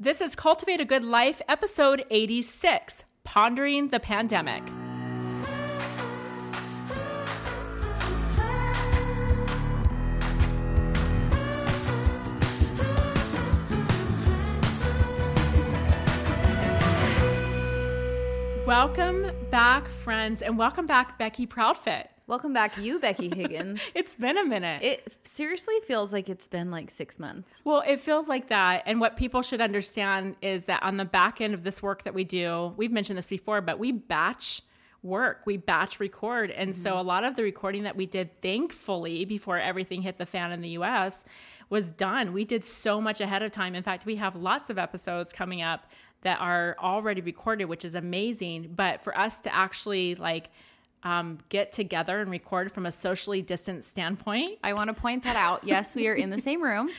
This is Cultivate a Good Life, episode 86 Pondering the Pandemic. Welcome back, friends, and welcome back, Becky Proudfit. Welcome back, you, Becky Higgins. It's been a minute. it seriously feels like it's been like six months. Well, it feels like that. And what people should understand is that on the back end of this work that we do, we've mentioned this before, but we batch work, we batch record. And mm-hmm. so a lot of the recording that we did, thankfully, before everything hit the fan in the US, was done. We did so much ahead of time. In fact, we have lots of episodes coming up that are already recorded, which is amazing. But for us to actually like, um, get together and record from a socially distant standpoint. I want to point that out. Yes, we are in the same room.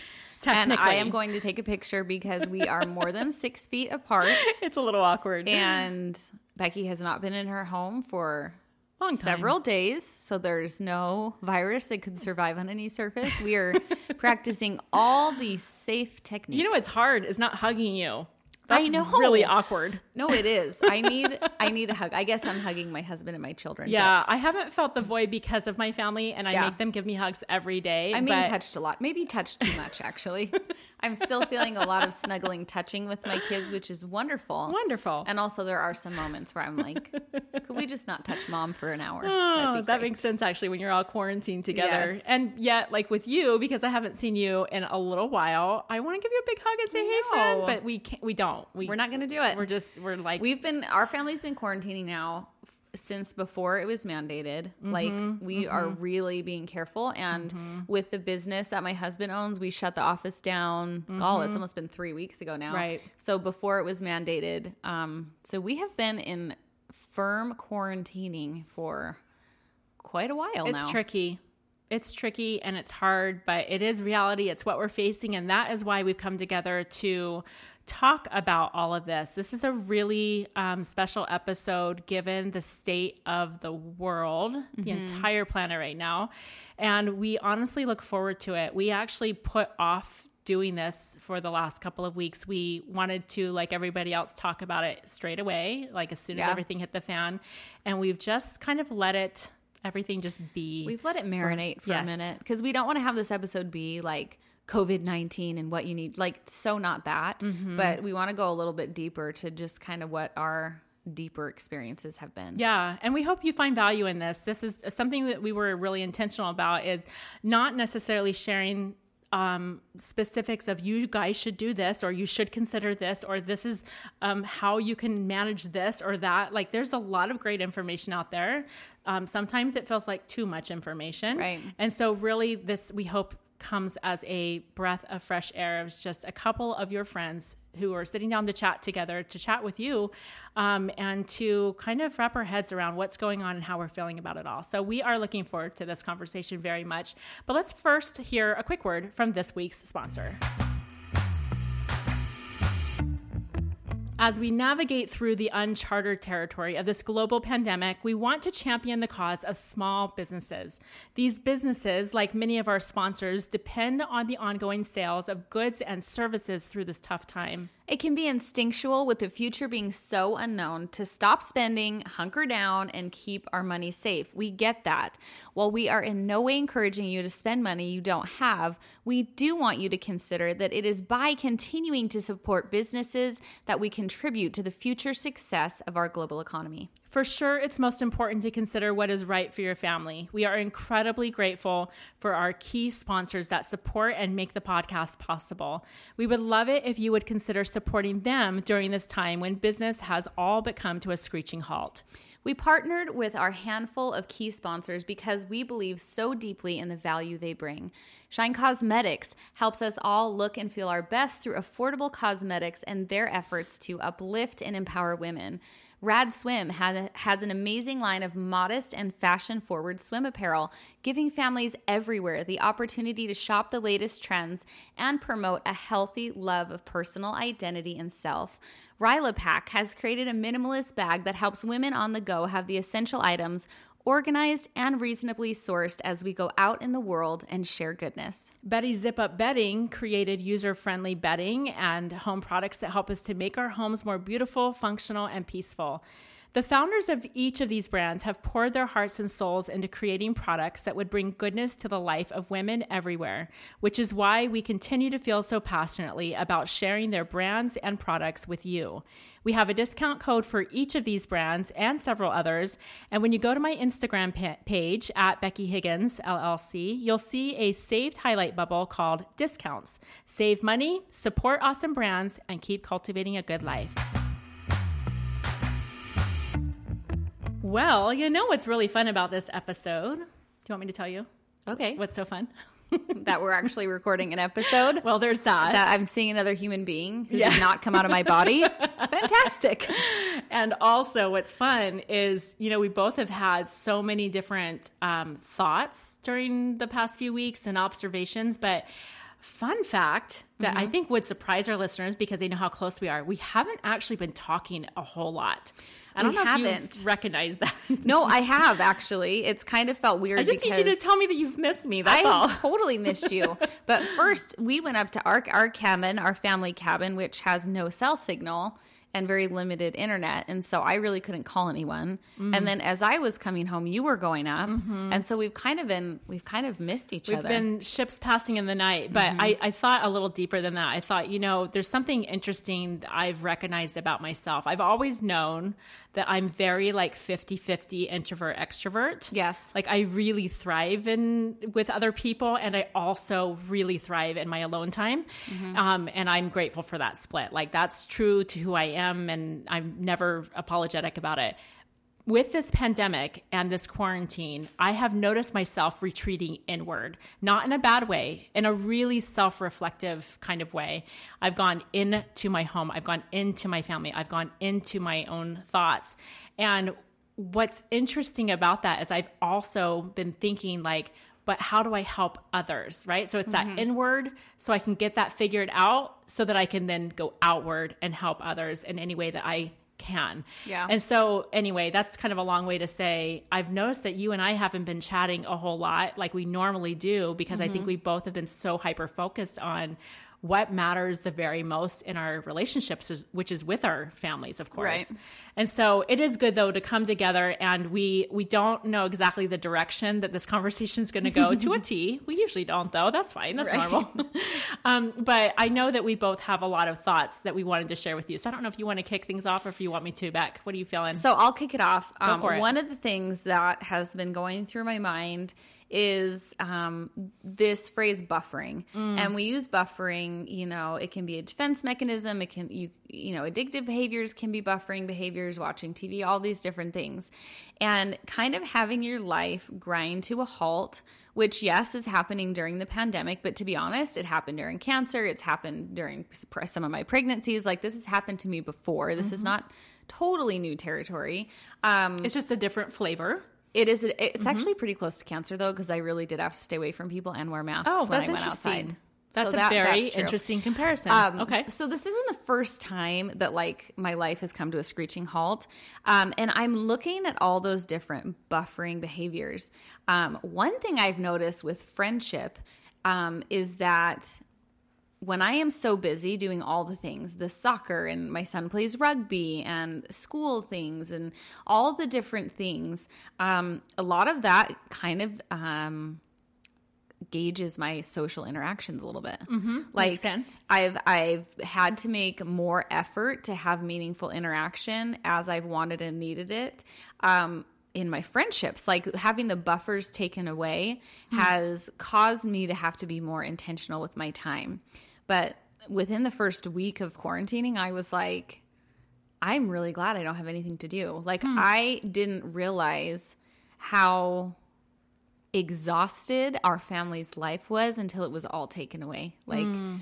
And I am going to take a picture because we are more than six feet apart. It's a little awkward. And Becky has not been in her home for Long several days. So there's no virus that could survive on any surface. We are practicing all these safe techniques. You know what's hard is not hugging you. That's I know. really awkward. No, it is. I need I need a hug. I guess I'm hugging my husband and my children. Yeah. I haven't felt the void because of my family, and I yeah. make them give me hugs every day. I'm being touched a lot. Maybe touched too much, actually. I'm still feeling a lot of snuggling, touching with my kids, which is wonderful. Wonderful. And also, there are some moments where I'm like, could we just not touch mom for an hour? Oh, that makes sense actually when you're all quarantined together. Yes. And yet, like with you, because I haven't seen you in a little while, I want to give you a big hug and say, "Hey, friend," but we can't. We don't. We, we're not going to do it. We're just we're like we've been our family's been quarantining now since before it was mandated. Mm-hmm, like we mm-hmm. are really being careful and mm-hmm. with the business that my husband owns, we shut the office down. Oh, it's almost been 3 weeks ago now. Right. So before it was mandated, um so we have been in firm quarantining for quite a while it's now. It's tricky. It's tricky and it's hard, but it is reality. It's what we're facing. And that is why we've come together to talk about all of this. This is a really um, special episode given the state of the world, mm-hmm. the entire planet right now. And we honestly look forward to it. We actually put off doing this for the last couple of weeks. We wanted to, like everybody else, talk about it straight away, like as soon yeah. as everything hit the fan. And we've just kind of let it, everything just be. We've let it marinate for, for yes. a minute because we don't want to have this episode be like, COVID 19 and what you need. Like, so not that, mm-hmm. but we want to go a little bit deeper to just kind of what our deeper experiences have been. Yeah, and we hope you find value in this. This is something that we were really intentional about is not necessarily sharing um, specifics of you guys should do this or you should consider this or this is um, how you can manage this or that. Like there's a lot of great information out there. Um, sometimes it feels like too much information. Right. And so really this we hope comes as a breath of fresh air. It was just a couple of your friends who are sitting down to chat together, to chat with you, um, and to kind of wrap our heads around what's going on and how we're feeling about it all. So we are looking forward to this conversation very much. But let's first hear a quick word from this week's sponsor. As we navigate through the uncharted territory of this global pandemic, we want to champion the cause of small businesses. These businesses, like many of our sponsors, depend on the ongoing sales of goods and services through this tough time. It can be instinctual with the future being so unknown to stop spending, hunker down, and keep our money safe. We get that. While we are in no way encouraging you to spend money you don't have, we do want you to consider that it is by continuing to support businesses that we contribute to the future success of our global economy. For sure, it's most important to consider what is right for your family. We are incredibly grateful for our key sponsors that support and make the podcast possible. We would love it if you would consider supporting them during this time when business has all but come to a screeching halt. We partnered with our handful of key sponsors because we believe so deeply in the value they bring. Shine Cosmetics helps us all look and feel our best through affordable cosmetics and their efforts to uplift and empower women. Rad Swim has, has an amazing line of modest and fashion forward swim apparel, giving families everywhere the opportunity to shop the latest trends and promote a healthy love of personal identity and self. Ryla Pack has created a minimalist bag that helps women on the go have the essential items organized and reasonably sourced as we go out in the world and share goodness. Betty Zip Up Bedding created user friendly bedding and home products that help us to make our homes more beautiful, functional, and peaceful. The founders of each of these brands have poured their hearts and souls into creating products that would bring goodness to the life of women everywhere, which is why we continue to feel so passionately about sharing their brands and products with you. We have a discount code for each of these brands and several others. And when you go to my Instagram page at Becky Higgins LLC, you'll see a saved highlight bubble called Discounts. Save money, support awesome brands, and keep cultivating a good life. Well, you know what's really fun about this episode? Do you want me to tell you Okay. what's so fun? that we're actually recording an episode. Well, there's that. that I'm seeing another human being who Yeah. did not come out of my body. Fantastic. And also, what's fun is, you know, we both have had so many different um, thoughts during the past few weeks and observations. But fun fact that Mm-hmm. I think would surprise our listeners because they know how close we are. We haven't actually been talking a whole lot. I don't We know if haven't. you recognize that. No, I have actually. It's kind of felt weird. I just need you to tell me that you've missed me. That's I all. totally missed you. But first, we went up to our our cabin, our family cabin, which has no cell signal and very limited internet, and so I really couldn't call anyone. Mm-hmm. And then as I was coming home, you were going up, and so we've kind of been we've kind of missed each other. We've been ships passing in the night, but I, I thought a little deeper than that. I thought, you know, there's something interesting I've recognized about myself. I've always known that I'm very like 50 50 introvert extrovert. Yes. Like I really thrive in with other people, and I also really thrive in my alone time. Um, and I'm grateful for that split. Like that's true to who I am, and I'm never apologetic about it with this pandemic and this quarantine, I have noticed myself retreating inward, not in a bad way, in a really self reflective kind of way. I've gone into my home, I've gone into my family, I've gone into my own thoughts. And what's interesting about that is I've also been thinking, like, but how do I help others, right? So it's that mm-hmm. inward, so I can get that figured out so that I can then go outward and help others in any way that I can. Yeah. And so, anyway, that's kind of a long way to say I've noticed that you and I haven't been chatting a whole lot like we normally do because I think mm-hmm. we both have been so hyper focused on what matters the very most in our relationships, which is with our families, of course. Right. And so it is good though to come together and we we don't know exactly the direction that this conversation is going to go to a T. We usually don't though. That's fine. That's Right. normal. um, but I know that we both have a lot of thoughts that we wanted to share with you. So I don't know if you want to kick things off or if you want me to, Beck. What are you feeling? So I'll kick it off. Um, it. One of the things that has been going through my mind is um, this phrase buffering, Mm. and we use buffering. You know, it can be a defense mechanism. It can you you know addictive behaviors can be buffering behaviors, watching TV, all these different things, and kind of having your life grind to a halt. Which yes is happening during the pandemic, but to be honest, it happened during cancer. It's happened during some of my pregnancies. Like this has happened to me before. This Mm-hmm. is not totally new territory. Um, it's just a different flavor. It is. It's Mm-hmm. actually pretty close to cancer though, because I really did have to stay away from people and wear masks Oh, when that's I went outside. That's So a that- very that's interesting comparison. Um, okay. So this isn't the first time that like my life has come to a screeching halt, um, and I'm looking at all those different buffering behaviors. Um, one thing I've noticed with friendship um, is that when I am so busy doing all the things, the soccer and my son plays rugby and school things and all the different things, um, a lot of that kind of um, gauges my social interactions a little bit. Mm-hmm. Like Makes sense. I've I've had to make more effort to have meaningful interaction as I've wanted and needed it. Um, in my friendships, like having the buffers taken away has caused me to have to be more intentional with my time. But within the first week of quarantining, I was like, I'm really glad I don't have anything to do. Like, hmm. I didn't realize how exhausted our family's life was until it was all taken away. Like, hmm.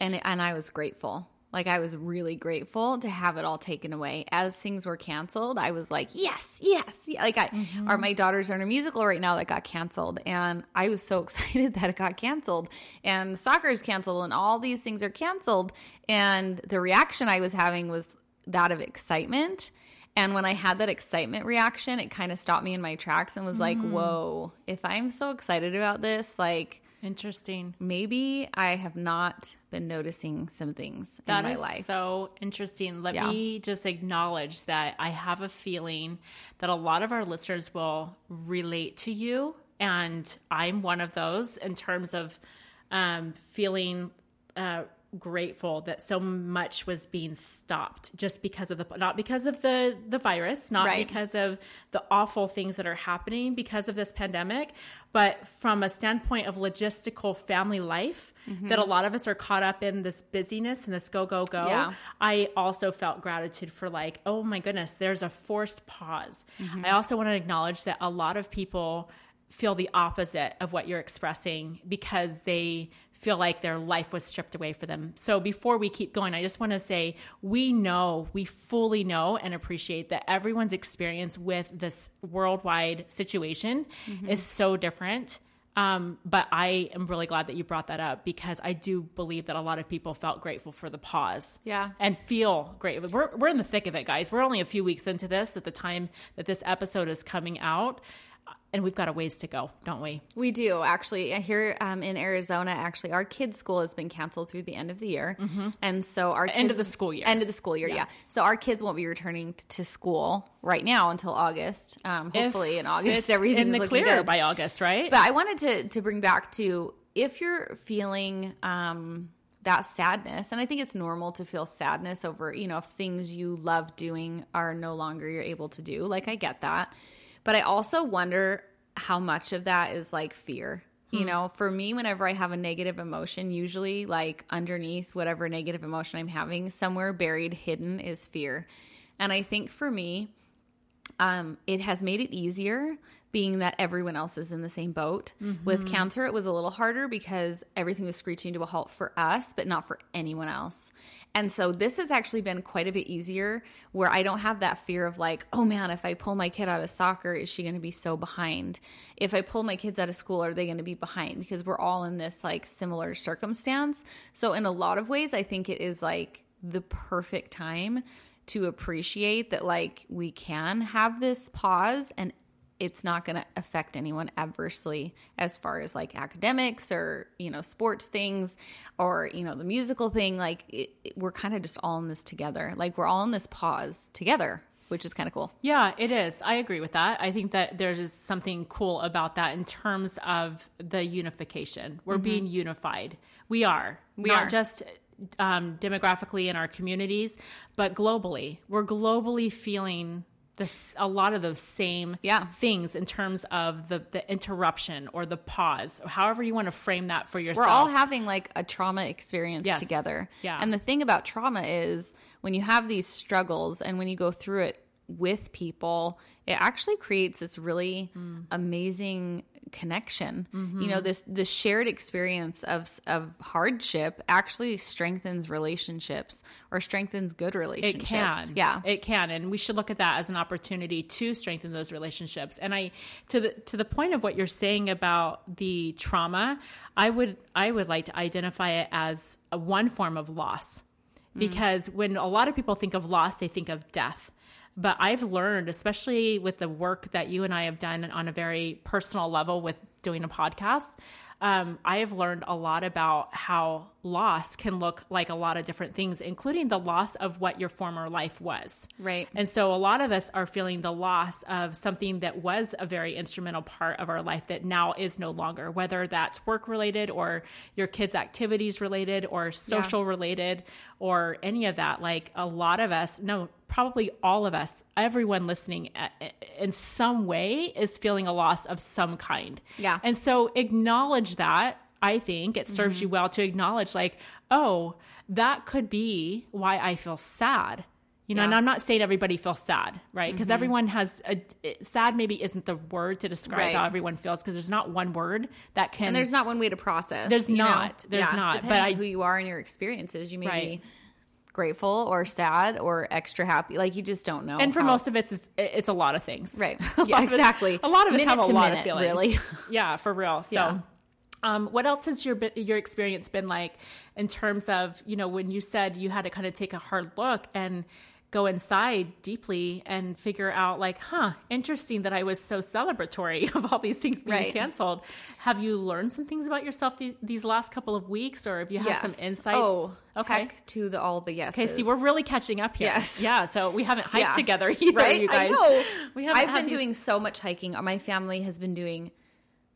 and and I was grateful. Like I was really grateful to have it all taken away. As things were canceled, I was like, yes, yes. Like I, or my daughters are in a musical right now that got canceled, and I was so excited that it got canceled. And soccer is canceled, and all these things are canceled. And the reaction I was having was that of excitement. And when I had that excitement reaction, it kind of stopped me in my tracks and was like, Mm. whoa, if I'm so excited about this, like Interesting. maybe I have not been noticing some things That in my is life. so interesting. Let Yeah. me just acknowledge that I have a feeling that a lot of our listeners will relate to you, and I'm one of those in terms of um, feeling uh, grateful that so much was being stopped just because of the not because of the the virus, not Right. because of the awful things that are happening because of this pandemic, but from a standpoint of logistical family life, Mm-hmm. that a lot of us are caught up in this busyness and this go go go. Yeah. I also felt gratitude for like, oh my goodness, there's a forced pause. Mm-hmm. I also want to acknowledge that a lot of people feel the opposite of what you're expressing because they feel like their life was stripped away for them. So before we keep going, I just want to say we know, we fully know and appreciate that everyone's experience with this worldwide situation is so different. Um, but I am really glad that you brought that up because I do believe that a lot of people felt grateful for the pause. Yeah. And feel great. We're, we're in the thick of it, guys. We're only a few weeks into this at the time that this episode is coming out. And we've got a ways to go, don't we? We do actually here um, in Arizona. Actually, our kids' school has been canceled through the end of the year, and so our Mm-hmm. End of kids- the school year. End of the school year, yeah. So our kids won't be returning t- to school right now until August. Um, hopefully, If in August, everything's in the clear by August, right? But I wanted to to bring back to if you're feeling um, that sadness, and I think it's normal to feel sadness over you know if things you love doing are no longer you're able to do. Like I get that, but I also wonder how much of that is like fear. You know, for me, whenever I have a negative emotion, usually like underneath whatever negative emotion I'm having, somewhere buried, hidden is fear. And I think for me, um, it has made it easier being that everyone else is in the same boat. Mm-hmm. With cancer, it was a little harder because everything was screeching to a halt for us, but not for anyone else. And so this has actually been quite a bit easier where I don't have that fear of like, oh man, if I pull my kid out of soccer, is she going to be so behind? If I pull my kids out of school, are they going to be behind? Because we're all in this like similar circumstance. So in a lot of ways, I think it is like the perfect time to appreciate that like we can have this pause and it's not going to affect anyone adversely as far as like academics or you know sports things or you know the musical thing like it, it- we're kind of just all in this together like we're all in this pause together which is kind of cool Yeah, it is. I agree with that. I think that there's just something cool about that in terms of the unification. We're being unified. We are. We not are. just um, demographically in our communities, but globally. We're globally feeling this a lot of those same Yeah. things in terms of the the interruption or the pause, or however you want to frame that for yourself. we're all having like a trauma experience Yes. together. Yeah. And the thing about trauma is when you have these struggles and when you go through it with people, it actually creates this really Mm. amazing connection. Mm-hmm. You know, this the shared experience of of hardship actually strengthens relationships or strengthens good relationships. It can. Yeah. It can. And we should look at that as an opportunity to strengthen those relationships. And I to the to the point of what you're saying about the trauma, I would I would like to identify it as a one form of loss. Because when a lot of people think of loss, they think of death. But I've learned, especially with the work that you and I have done on a very personal level with doing a podcast, um, I have learned a lot about how loss can look like a lot of different things, including the loss of what your former life was. Right. And so a lot of us are feeling the loss of something that was a very instrumental part of our life that now is no longer, whether that's work related or your kids' activities related or social related or any of that. Like a lot of us, no, probably all of us, everyone listening uh, in some way is feeling a loss of some kind. Yeah. And so acknowledge that. I think it serves you mm-hmm. well to acknowledge, like, oh, that could be why I feel sad. You know, and I'm not saying everybody feels sad, right? Because mm-hmm. everyone has a it- sad. Maybe isn't the word to describe Right. how everyone feels because there's not one word that can. and there's not one way to process. There's you know? not. There's Yeah, not. But Depending I- on who you are and your experiences, you may Right. be grateful or sad or extra happy. Like you just don't know. and for how- most of it, it's it's a lot of things, Right. A Yeah, lot of us- exactly. a lot of us have a lot of feelings, really. yeah, for real. So. Um, what else has your your experience been like in terms of you know when you said you had to kind of take a hard look and go inside deeply and figure out like huh interesting that i was so celebratory of all these things being Right. canceled have you learned some things about yourself th- these last couple of weeks or have you had some insights Oh, okay to the all the yeses. okay see we're really catching up here Yes. yeah so we haven't hiked Yeah. together either right. you guys I know. we haven't I've been these- doing so much hiking. My family has been doing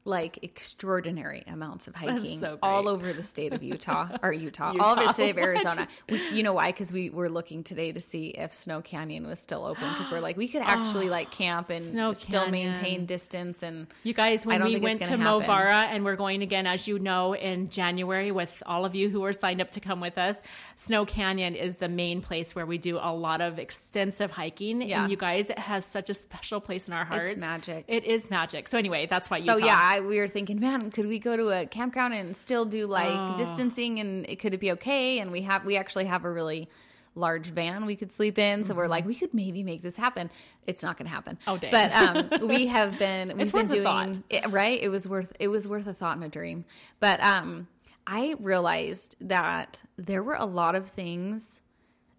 like extraordinary amounts of hiking so all over the state of Utah or Utah, Utah. all of the state of? Arizona. We, you know why? Because we were looking today to see if Snow Canyon was still open because we're like we could actually ah, like camp and Snow still Canyon. maintain distance and You guys, when we went to happen. Movara, and we're going again, as you know, in January with all of you who are signed up to come with us, Snow Canyon is the main place where we do a lot of extensive hiking. Yeah. And you guys, it has such a special place in our hearts. magic. It is magic. So anyway, that's why you. So yeah, I, we were thinking, man, could we go to a campground and still do like Oh. distancing, and it, could it be okay? And we have we actually have a really large van we could sleep in, so we're like, we could maybe make this happen. It's not going to happen. Mm-hmm. Oh, dang. But um, we have been we've been doing it, right. It was worth it was worth a thought and a dream. But um, I realized that there were a lot of things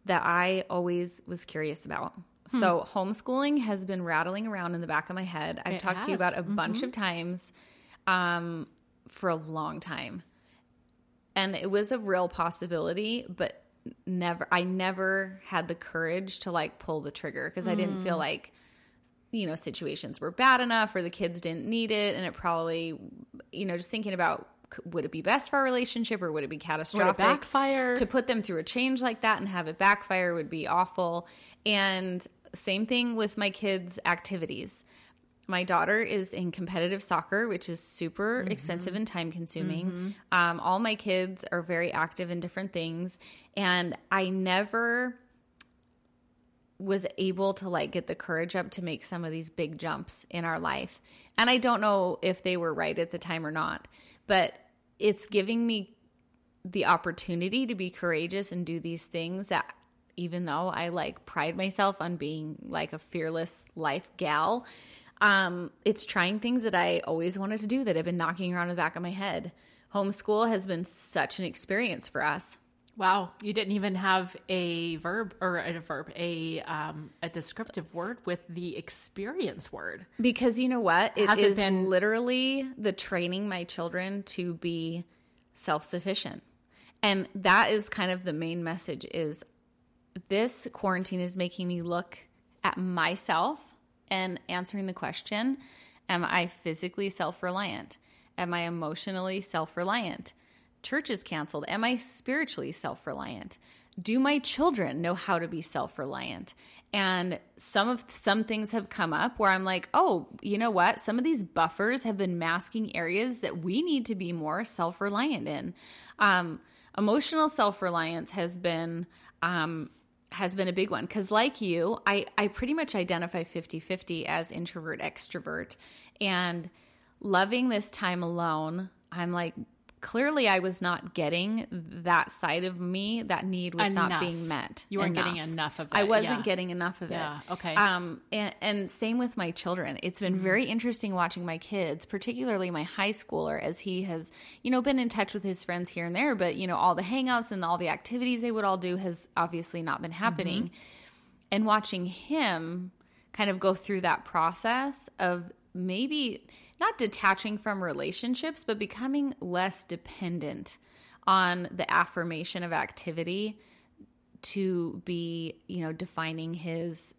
that I always was curious about. Hmm. So homeschooling has been rattling around in the back of my head. I've It talked to you has. Mm-hmm. about a bunch of times um, for a long time. And it was a real possibility, but never I never had the courage to like pull the trigger because I didn't Mm. feel like you know situations were bad enough or the kids didn't need it and it probably you know just thinking about would it be best for our relationship or would it be catastrophic backfire? to put them through a change like that and have it backfire would be awful and same thing with my kids activities. My daughter is in competitive soccer which is super expensive and time consuming. Um, all my kids are very active in different things and i never was able to like get the courage up to make some of these big jumps in our life. And I don't know if they were right at the time or not, but it's giving me the opportunity to be courageous and do these things that even though I like pride myself on being like a fearless life gal, um, it's trying things that I always wanted to do that have been knocking around the back of my head. Homeschool has been such an experience for us. Wow, you didn't even have a verb or a verb, a um, a descriptive word with the experience word. Because you know what? It Has it is been- literally the training my children to be self-sufficient. And that is kind of the main message is this quarantine is making me look at myself and answering the question, am I physically self-reliant? Am I emotionally self-reliant? Church is canceled. Am I spiritually self-reliant? Do my children know how to be self-reliant? And some of some things have come up where I'm like, "Oh, you know what? Some of these buffers have been masking areas that we need to be more self-reliant in." Um, emotional self-reliance has been um, has been a big one. Because like you I, I pretty much identify 50-50 as introvert extrovert. And loving this time alone i'm like clearly i was not getting that side of me that need was not being met You weren't getting enough of it. i wasn't yeah. getting enough of Yeah, it okay. um and, and same with my children it's Mm-hmm. been very interesting watching my kids particularly my high schooler as he has you know been in touch with his friends here and there but you know all the hangouts and all the activities they would all do has obviously not been happening Mm-hmm. and watching him kind of go through that process of maybe not detaching from relationships but becoming less dependent on the affirmation of activity to be you know defining his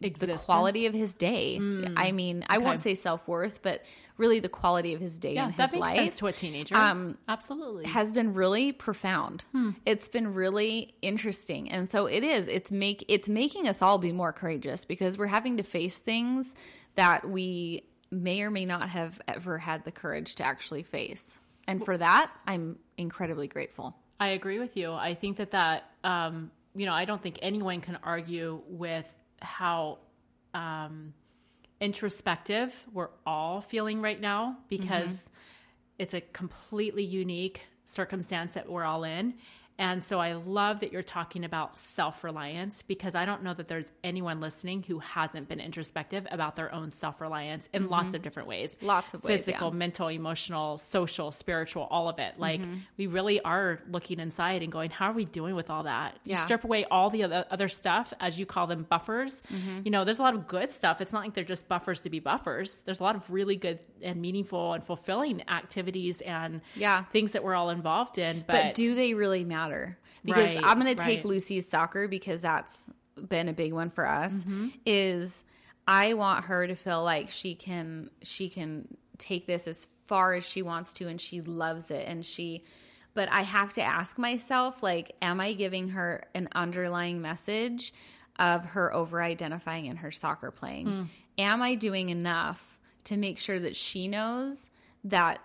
the quality of his day i mean i won't say self-worth but really the quality of his day Yeah, and his that makes life sense to a teenager. Um, Absolutely. has been really profound. Hmm. It's been really interesting. And so it is. It's make it's making us all be more courageous because we're having to face things that we may or may not have ever had the courage to actually face. And for that, I'm incredibly grateful. I agree with you. I think that that um, you know I don't think anyone can argue with how um, introspective we're all feeling right now because it's a completely unique circumstance that we're all in. And so I love that you're talking about self reliance because I don't know that there's anyone listening who hasn't been introspective about their own self reliance in mm-hmm. lots of different ways. Lots of ways. Physical, yeah. mental, emotional, social, spiritual, all of it. Like mm-hmm. we really are looking inside and going, how are we doing with all that? Yeah. You strip away all the other, other stuff, as you call them, buffers. Mm-hmm. You know, there's a lot of good stuff. It's not like they're just buffers to be buffers. There's a lot of really good and meaningful and fulfilling activities and yeah. things that we're all involved in. But, but do they really matter? Because right, I'm going to take right. Lucy's soccer because that's been a big one for us. Mm-hmm. Is I want her to feel like she can she can take this as far as she wants to and she loves it and she but I have to ask myself like am I giving her an underlying message of her over identifying in her soccer playing? Mm. Am I doing enough to make sure that she knows that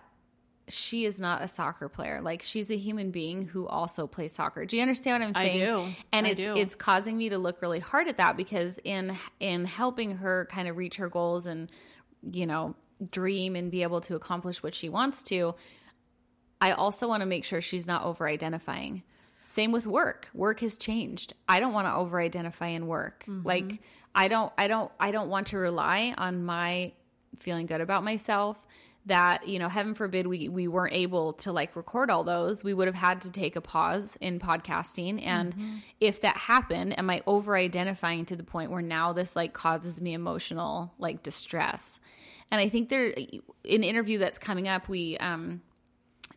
she is not a soccer player. Like she's a human being who also plays soccer. Do you understand what I'm saying? I do. And I it's do. it's causing me to look really hard at that because in in helping her kind of reach her goals and you know dream and be able to accomplish what she wants to, I also want to make sure she's not over identifying. Same with work. Work has changed. I don't want to over identify in work. Mm-hmm. Like I don't I don't I don't want to rely on my feeling good about myself that you know heaven forbid we we weren't able to like record all those we would have had to take a pause in podcasting. And mm-hmm. if that happened am i over identifying to the point where now this like causes me emotional like distress? And i think there an interview that's coming up we um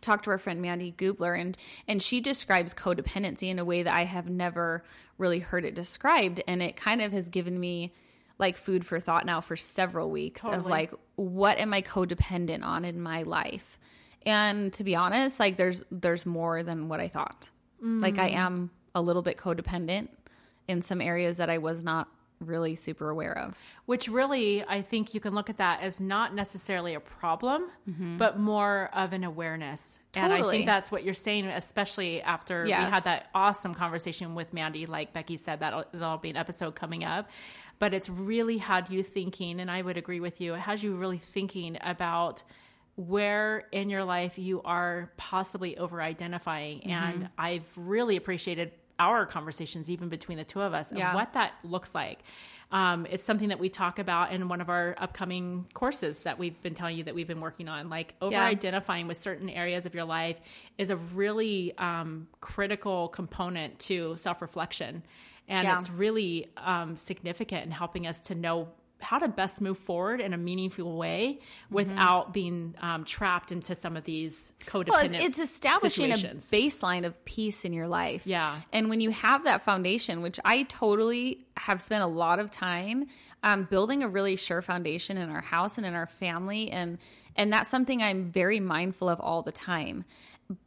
talked to our friend Mandy Gubler and and she describes codependency in a way that I have never really heard it described. And it kind of has given me like food for thought now for several weeks totally. of like what am I codependent on in my life? And to be honest, like there's there's more than what I thought. Mm. Like I am a little bit codependent in some areas that I was not really super aware of. Which really, I think you can look at that as not necessarily a problem, mm-hmm. but more of an awareness. Totally. And I think that's what you're saying, especially after yes. we had that awesome conversation with Mandy. Like Becky said, that'll, that'll be an episode coming up but it's really had you thinking, and I would agree with you, it has you really thinking about where in your life you are possibly over identifying. Mm-hmm. And I've really appreciated our conversations, even between the two of us, yeah. what that looks like. Um, it's something that we talk about in one of our upcoming courses that we've been telling you that we've been working on. Like over identifying yeah. with certain areas of your life is a really um, critical component to self reflection and yeah. it's really um, significant in helping us to know how to best move forward in a meaningful way without mm-hmm. being um, trapped into some of these codependent well, it's, it's establishing situations. a baseline of peace in your life yeah and when you have that foundation which i totally have spent a lot of time um, building a really sure foundation in our house and in our family and and that's something i'm very mindful of all the time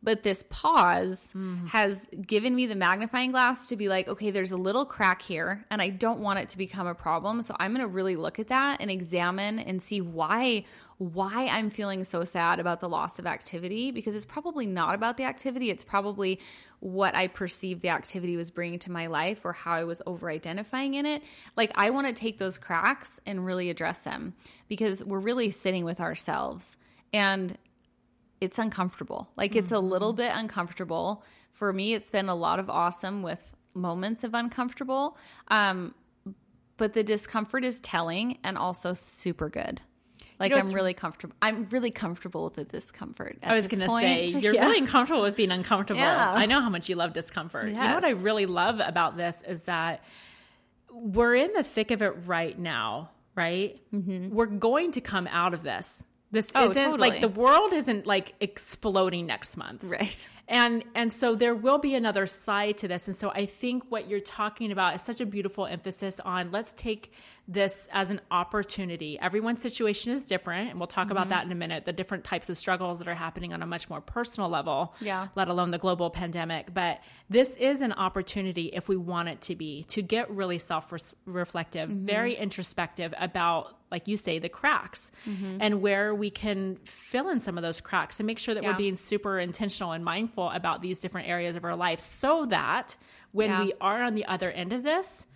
but this pause mm. has given me the magnifying glass to be like, okay, there's a little crack here, and I don't want it to become a problem. So I'm going to really look at that and examine and see why why I'm feeling so sad about the loss of activity because it's probably not about the activity. It's probably what I perceived the activity was bringing to my life or how I was over identifying in it. Like, I want to take those cracks and really address them because we're really sitting with ourselves. And it's uncomfortable. Like it's a little mm-hmm. bit uncomfortable. For me, it's been a lot of awesome with moments of uncomfortable. Um, but the discomfort is telling and also super good. Like you know, I'm really comfortable. I'm really comfortable with the discomfort. I was going to say you're yeah. really comfortable with being uncomfortable. Yeah. I know how much you love discomfort. Yes. You know what I really love about this is that we're in the thick of it right now, right? Mm-hmm. We're going to come out of this. This oh, isn't totally. like the world isn't like exploding next month. Right and and so there will be another side to this and so i think what you're talking about is such a beautiful emphasis on let's take this as an opportunity everyone's situation is different and we'll talk mm-hmm. about that in a minute the different types of struggles that are happening on a much more personal level yeah let alone the global pandemic but this is an opportunity if we want it to be to get really self-reflective mm-hmm. very introspective about like you say the cracks mm-hmm. and where we can fill in some of those cracks and make sure that yeah. we're being super intentional and mindful mindful about these different areas of our life so that when yeah. we are on the other end of this,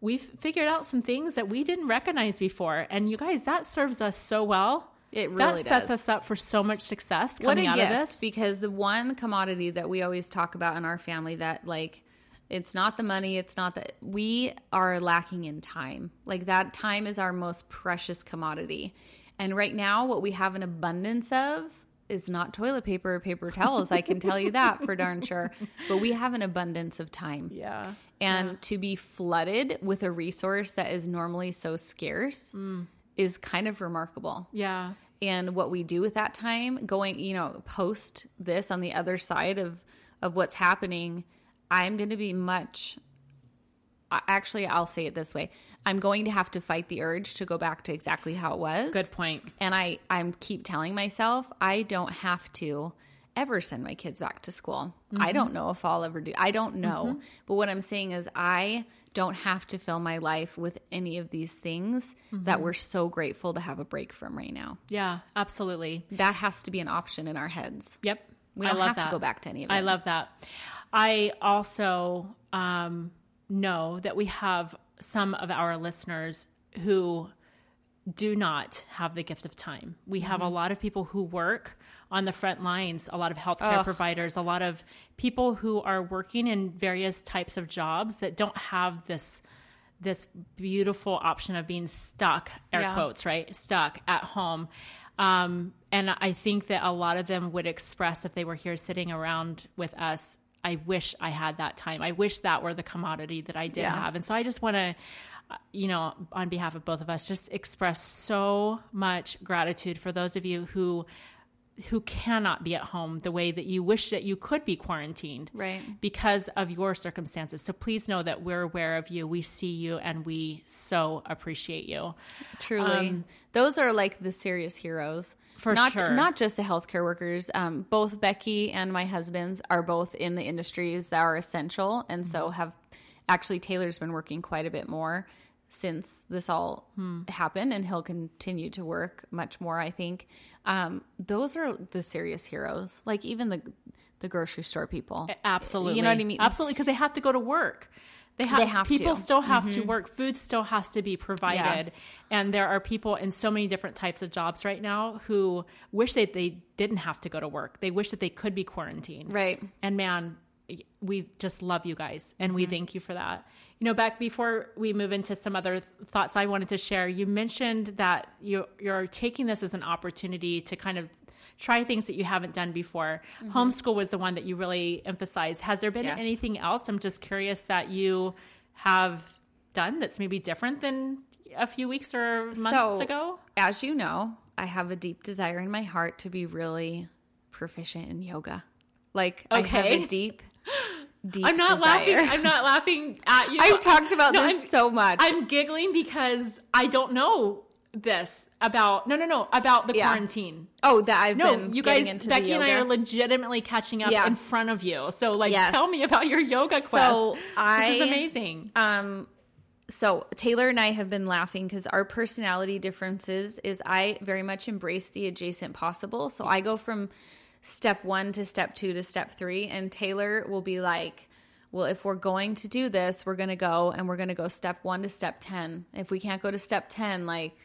we've figured out some things that we didn't recognize before. And you guys, that serves us so well It really that sets does. us up for so much success what a coming out gift of this. because the one commodity that we always talk about in our family that like it's not the money it's not that we are lacking in time like that time is our most precious commodity and right now what we have an abundance of is not toilet paper or paper towels i can tell you that for darn sure but we have an abundance of time Yeah. and to be flooded with a resource that is normally so scarce Mm. is kind of remarkable Yeah. and what we do with that time going you know post this on the other side of of what's happening i'm going to be much actually i'll say it this way i'm going to have to fight the urge to go back to exactly how it was Good point. and i i'm keep telling myself i don't have to ever send my kids back to school i mm-hmm. don't know if i'll ever do i don't know mm-hmm. but what i'm saying is i don't have to fill my life with any of these things that mm-hmm. we're so grateful to have a break from right now Yeah, absolutely. that has to be an option in our heads Yep. we don't love have that. to go back to any of it I love that. I also um, know that we have some of our listeners who do not have the gift of time. We have Mm-hmm. a lot of people who work on the front lines, a lot of healthcare providers, a lot of people who are working in various types of jobs that don't have this this beautiful option of being stuck air Yeah. quotes right stuck at home um, and i think that a lot of them would express if they were here sitting around with us i wish i had that time i wish that were the commodity that i did Yeah. have and so i just want to uh, you know on behalf of both of us just express so much gratitude for those of you who who cannot be at home the way that you wish that you could be quarantined Right. because of your circumstances. So please know that we're aware of you, we see you, and we so appreciate you. Truly, those are like the serious heroes Um, For not, sure. Not just the healthcare workers. Um, both Becky and my husband's are both in the industries that are essential, and Mm-hmm. so have actually Taylor's been working quite a bit more since this all Hmm. happened, and he'll continue to work much more. I think um, those are the serious heroes. Like even the the grocery store people. Absolutely. You know what I mean? Absolutely, because they have to go to work. They have, They have people to. Mm-hmm. still have to work. Food still has to be provided. Yes. And there are people in so many different types of jobs right now who wish that they didn't have to go to work. They wish that they could be quarantined. Right. And man, we just love you guys and Mm-hmm. we thank you for that. You know, back before we move into some other th- thoughts I wanted to share, you mentioned that you you're taking this as an opportunity to kind of try things that you haven't done before. Homeschool was the one that you really emphasized. Has there been Mm-hmm. Yes. anything else? I'm just curious that you have done that's maybe different than a few weeks or months So- ago. As you know, I have a deep desire in my heart to be really proficient in yoga. Like okay. I have a deep, deep. I'm not desire. laughing. I'm not laughing at you. I've talked about No, this I'm- so much. I'm giggling because I don't know this about no no no about the Yeah. quarantine. oh, that I've No, been you guys, Becky and I are legitimately catching up Yeah. in front of you. So like, Yes. tell me about your yoga quest. So, this is amazing. Um, so Taylor and I have been laughing because our personality differences is I very much embrace the adjacent possible. So I go from step one to step two to step three, and Taylor will be like, "Well, if we're going to do this, we're going to go and we're going to go step one to step ten. If we can't go to step ten, like."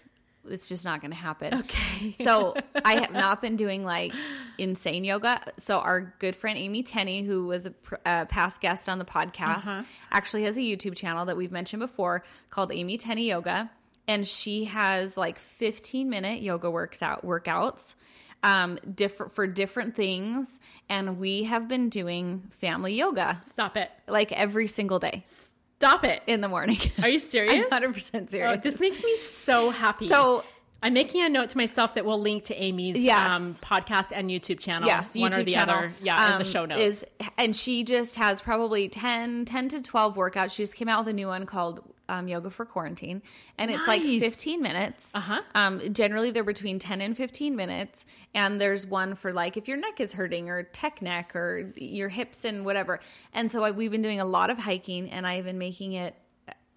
It's just not going to happen. Okay. So I have not been doing like insane yoga. So our good friend Amy Tenney, who was a pr- uh, past guest on the podcast, Uh-huh. actually has a YouTube channel that we've mentioned before called Amy Tenney Yoga, and she has like 15 minute yoga works out workouts, um, different for different things. And we have been doing family yoga Stop it. like every single day Stop it. in the morning. Are you serious? 100% Oh, serious. this makes me so happy. So- I'm making a note to myself that we'll link to Amy's Yes. um, podcast and YouTube channel. yes, one YouTube or the channel, other. Yeah, in um, the show notes. Is and she just has probably 10, 10 to twelve workouts. She just came out with a new one called um, Yoga for Quarantine, and it's like Nice. fifteen minutes. Uh-huh. Um, generally, they're between ten and fifteen minutes, and there's one for like if your neck is hurting or tech neck or your hips and whatever. And so I, we've been doing a lot of hiking, and I've been making it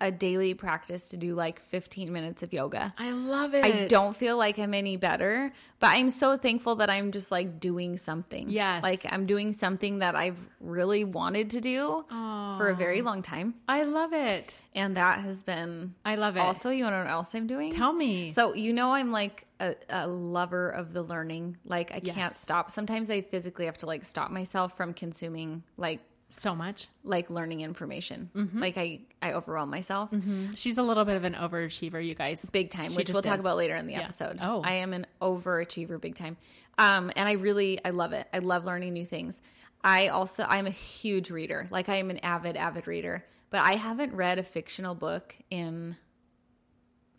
a daily practice to do like 15 minutes of yoga. I love it. I don't feel like I'm any better, but I'm so thankful that I'm just like doing something. Yes. Like I'm doing something that I've really wanted to do for a very long time. I love it. And that has been I love it. also, you want to know what else I'm doing? Tell me. So you know I'm like a, a lover of the learning. Like I can't stop. Sometimes I physically have to like stop myself from consuming like so much. like learning information. Mm-hmm. Like I I overwhelm myself She's a little bit of an overachiever, you guys. big time, She which we'll talk about later in the Yeah. episode. Oh. I am an overachiever big time. Um and I really I love it. I love learning new things. I also I'm a huge reader. Like I am an avid avid reader, but I haven't read a fictional book in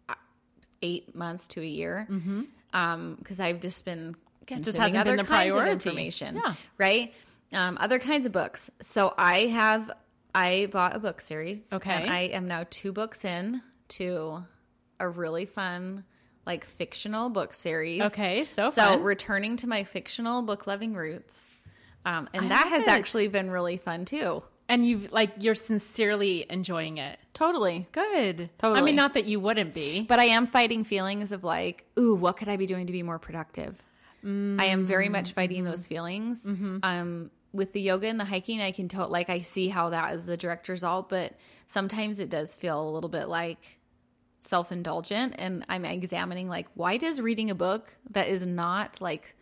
uh, 8 months to a year. Mm-hmm. Um I've just been consuming hasn't other been the kinds priority. of information. Yeah. Right? Um other kinds of books. So I have I bought a book series. Okay. And I am now two books in to a really fun, like fictional book series. Okay, so so fun. returning to my fictional book loving roots. Um, and I that has it. actually been really fun too. And you've like you're sincerely enjoying it. Totally. Good. Totally. I mean, not that you wouldn't be. But I am fighting feelings of like, ooh, what could I be doing to be more productive? I am very much fighting Mm-hmm. those feelings. Um, with the yoga and the hiking, I can tell, like, I see how that is the direct result, but sometimes it does feel a little bit like self indulgent. And I'm examining, like, why does reading a book that is not like,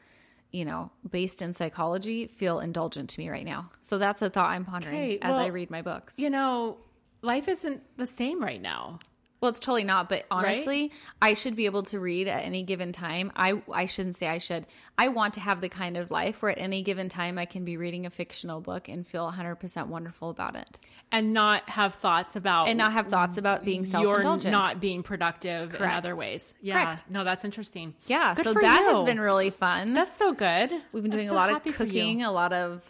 you know, based in psychology feel indulgent to me right now? So that's a thought I'm pondering Okay, as I read my books. You know, life isn't the same right now. Well, it's totally not, but honestly, I should be able to read at any given time. I I shouldn't say I should. I want to have the kind of life where at any given time I can be reading a fictional book and feel 100% wonderful about it. And not have thoughts about And not have thoughts about being you're self-indulgent. not being productive in other ways. Yeah. Correct. No, that's interesting. yeah, Good so that you. has been really fun. That's so good. We've been doing so a lot of happy for you. cooking, a lot of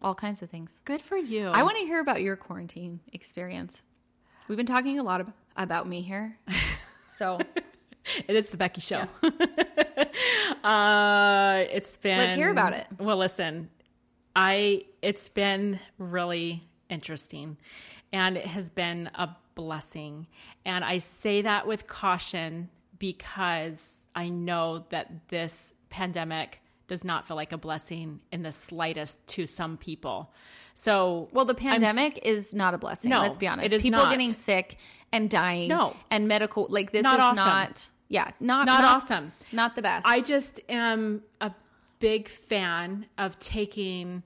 all kinds of things. Good for you. I want to hear about your quarantine experience. We've been talking a lot ab- about me here. So, It is the Becky Show. uh, it's been. Let's hear about it. Well, listen, I. It's been really interesting, and it has been a blessing. And I say that with caution because I know that this pandemic does not feel like a blessing in the slightest to some people. So, well, the I'm pandemic is not a blessing. No, let's be honest. it is People not. getting sick and dying. No. and medical like this Not is awesome. not. Yeah, not not awesome. Not the best. I just am a big fan of taking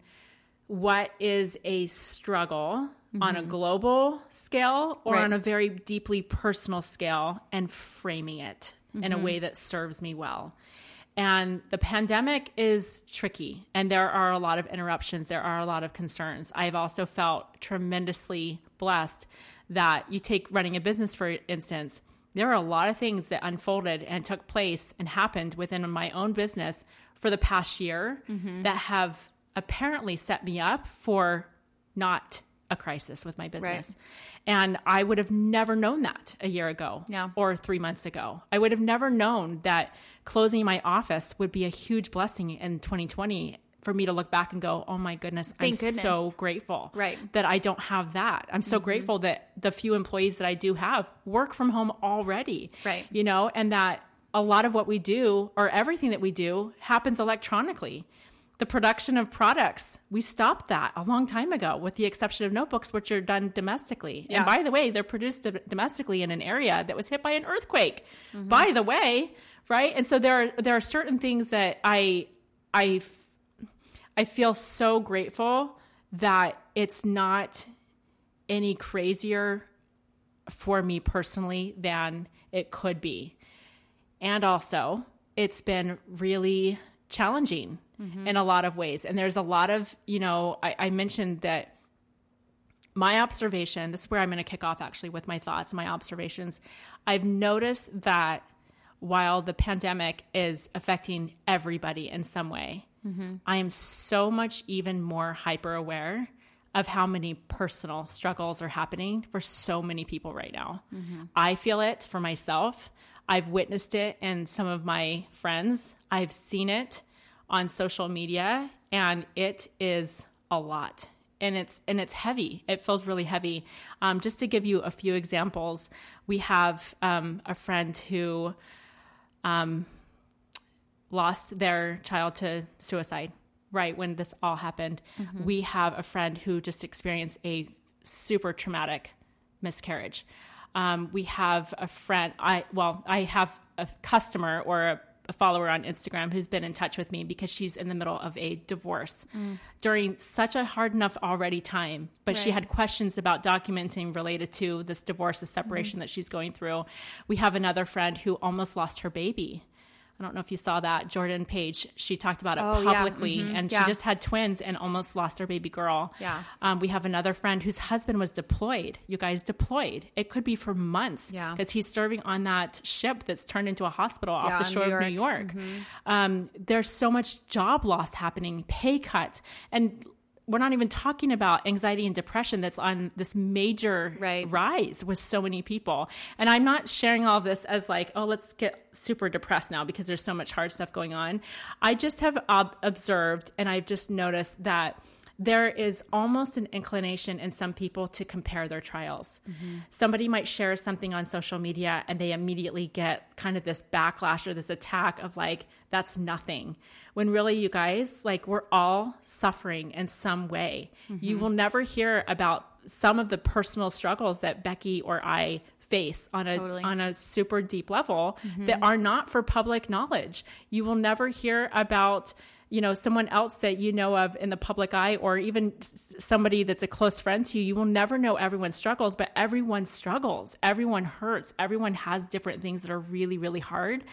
what is a struggle on a mm-hmm. global scale or Right. on a very deeply personal scale and framing it in a mm-hmm. way that serves me well. And the pandemic is tricky, and there are a lot of interruptions. There are a lot of concerns. I've also felt tremendously blessed that you take running a business, for instance, there are a lot of things that unfolded and took place and happened within my own business for the past year mm-hmm. that have apparently set me up for not a crisis with my business. And I would have never known that a year ago Yeah. or three months ago. I would have never known that closing my office would be a huge blessing in 2020 for me to look back and go, oh my goodness, Thank I'm goodness. so grateful Right. Mm-hmm. that I don't have that. I'm so grateful that the few employees that I do have work from home already. Right. You know, and that a lot of what we do or everything that we do happens electronically. The production of products, we stopped that a long time ago, with the exception of notebooks, which are done domestically. Yeah. And by the way, they're produced domestically in an area that was hit by an earthquake. Mm-hmm. By the way, right? And so there are there are certain things that I I I feel so grateful that it's not any crazier for me personally than it could be. And also, it's been really challenging mm-hmm. in a lot of ways. And there's a lot of, you know, I, I mentioned that my observation, this is where I'm going to kick off actually with my thoughts, my observations. I've noticed that while the pandemic is affecting everybody in some way, I am so much even more hyper aware of how many personal struggles are happening for so many people right now. I feel it for myself. I've witnessed it in some of my friends. I've seen it on social media, and it is a lot. and it's and it's heavy. It feels really heavy. Um, just to give you a few examples, we have um, a friend who um, lost their child to suicide right when this all happened. Mm-hmm. We have a friend who just experienced a super traumatic miscarriage. Um, we have a friend. I well, I have a customer or a a follower on Instagram who's been in touch with me because she's in the middle of a divorce mm. during such a hard enough already time. But right. she had questions about documenting related to this divorce, the separation mm. that she's going through. We have another friend who almost lost her baby don't know if you saw that Jordan Page. She talked about it oh, publicly, yeah. mm-hmm. and yeah. she just had twins and almost lost her baby girl. Yeah. Um, we have another friend whose husband was deployed. You guys deployed. It could be for months. Yeah. Because he's serving on that ship that's turned into a hospital off the shore New of New York. Mm-hmm. Um, there's so much job loss happening, pay cuts, and we're not even talking about anxiety and depression that's on this major right. rise with so many people. And I'm not sharing all of this as like, oh, let's get super depressed now because there's so much hard stuff going on. I just have ob- observed and I've just noticed that there is almost an inclination in some people to compare their trials. Mm-hmm. Somebody might share something on social media and they immediately get kind of this backlash or this attack of like, that's nothing. When really, you guys, like, we're all suffering in some way. Mm-hmm. You will never hear about some of the personal struggles that Becky or I face on a totally. on a super deep level mm-hmm. that are not for public knowledge. You will never hear about you know someone else that you know of in the public eye or even somebody that's a close friend to you you will never know everyone's struggles but everyone struggles. Everyone hurts. Everyone has different things that are really really hard.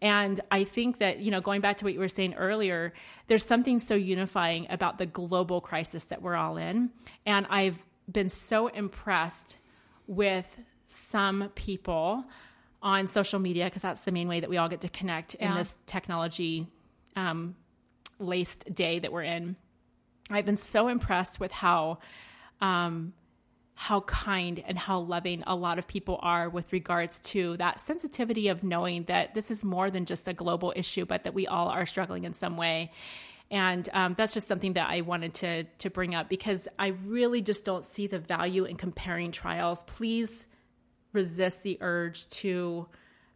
And i think that you know going back to what you were saying earlier there's something so unifying about the global crisis that we're all in. And i've been so impressed with some people on social media because that's the main way that we all get to connect yeah. in this technology um, laced day that we're in. I've been so impressed with how um, how kind and how loving a lot of people are with regards to that sensitivity of knowing that this is more than just a global issue, but that we all are struggling in some way. And um, that's just something that I wanted to to bring up because I really just don't see the value in comparing trials. Please resist the urge to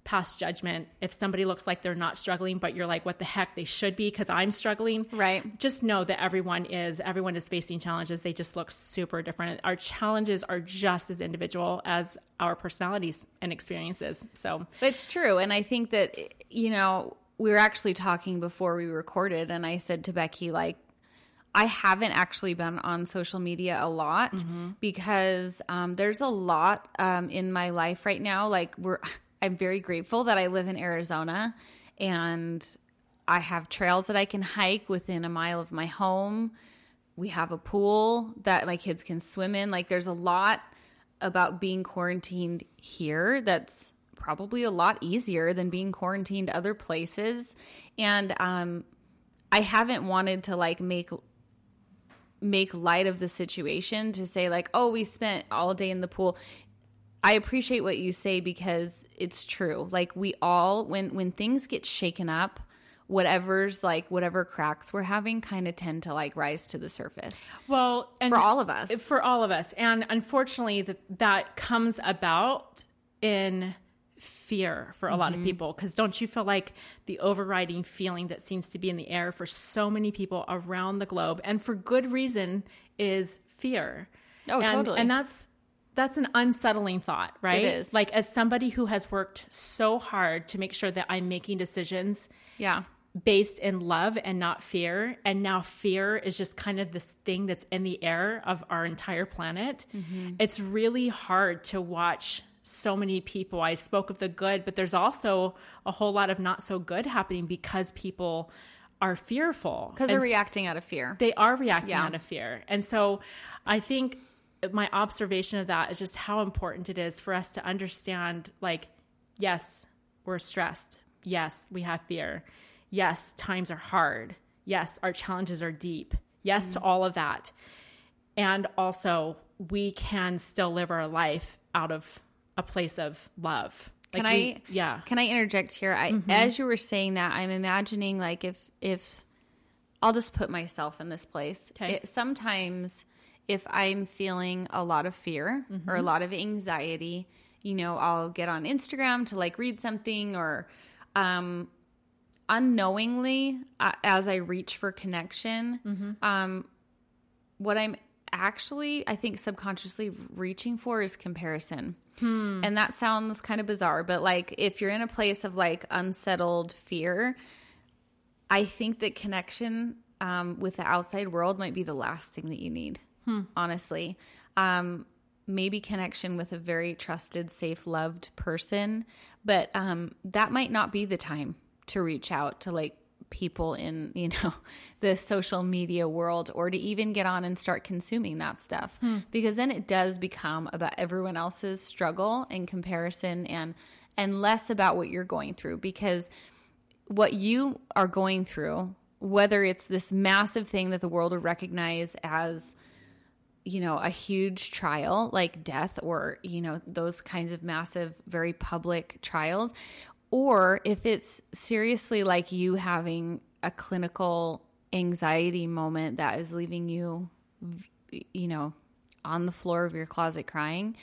pass judgment. If somebody looks like they're not struggling but you're like what the heck they should be because i'm struggling. Right. Just know that everyone is everyone is facing challenges. They just look super different. Our challenges are just as individual as our personalities and experiences. So it's true. And i think that you know we were actually talking before we recorded and i said to becky like I haven't actually been on social media a lot mm-hmm. because um, there's a lot um, in my life right now. Like we're, I'm very grateful that I live in Arizona and I have trails that I can hike within a mile of my home. We have a pool that my kids can swim in. Like there's a lot about being quarantined here that's probably a lot easier than being quarantined other places. And um I haven't wanted to like make make light of the situation to say like oh we spent all day in the pool I appreciate what you say because it's true. Like we all when when things get shaken up, whatever's like whatever cracks we're having kind of tend to like rise to the surface. Well, and for all of us. For all of us. And unfortunately that that comes about in fear for a mm-hmm. lot of mm-hmm. people because don't you feel like the overriding feeling that seems to be in the air for so many people around the globe and for good reason is fear. Oh, and, totally. And that's that's an unsettling thought, right? It is. Like as somebody who has worked so hard to make sure that I'm making decisions yeah based in love and not fear and now fear is just kind of this thing that's in the air of our entire planet mm-hmm. it's really hard to watch so many people i spoke of the good but there's also a whole lot of not so good happening because people are fearful because they're reacting out of fear they are reacting yeah. out of fear and so i think my observation of that is just how important it is for us to understand like yes we're stressed. Yes we have fear. Yes times are hard. Yes our challenges are deep. Yes mm-hmm. to all of that. And also we can still live our life out of a place of love. Like can we, i yeah. can i interject here? I mm-hmm. as you were saying that i'm imagining like if if i'll just put myself in this place. Okay. it, sometimes if I'm feeling a lot of fear Mm-hmm. or a lot of anxiety, you know, I'll get on Instagram to like read something or um unknowingly uh, as I reach for connection, Mm-hmm. um what I'm actually I think subconsciously reaching for is comparison. Hmm. And that sounds kind of bizarre, but like if you're in a place of like unsettled fear, I think that connection um, with the outside world might be the last thing that you need, honestly. Um, maybe connection with a very trusted, safe, loved person, but um, that might not be the time to reach out to like people in you know the social media world or to even get on and start consuming that stuff. Because then it does become about everyone else's struggle and comparison and and less about what you're going through. Because what you are going through, whether it's this massive thing that the world would recognize as, you know, a huge trial like death or, you know, those kinds of massive, very public trials, or if it's seriously like you having a clinical anxiety moment that is leaving you, you know, on the floor of your closet crying.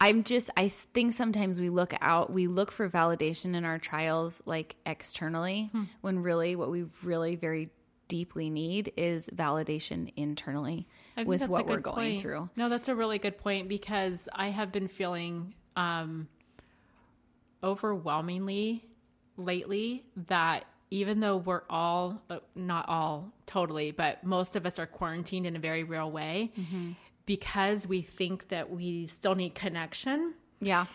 I'm just, I think sometimes we look out, we look for validation in our trials like externally, hmm. when really what we really very deeply need is validation internally with that's a what we're going point. through. No, that's a really good point because I have been feeling um, overwhelmingly lately that even though we're all, uh, not all totally, but most of us are quarantined in a very real way, Mm-hmm. because we think that we still need connection. Yeah.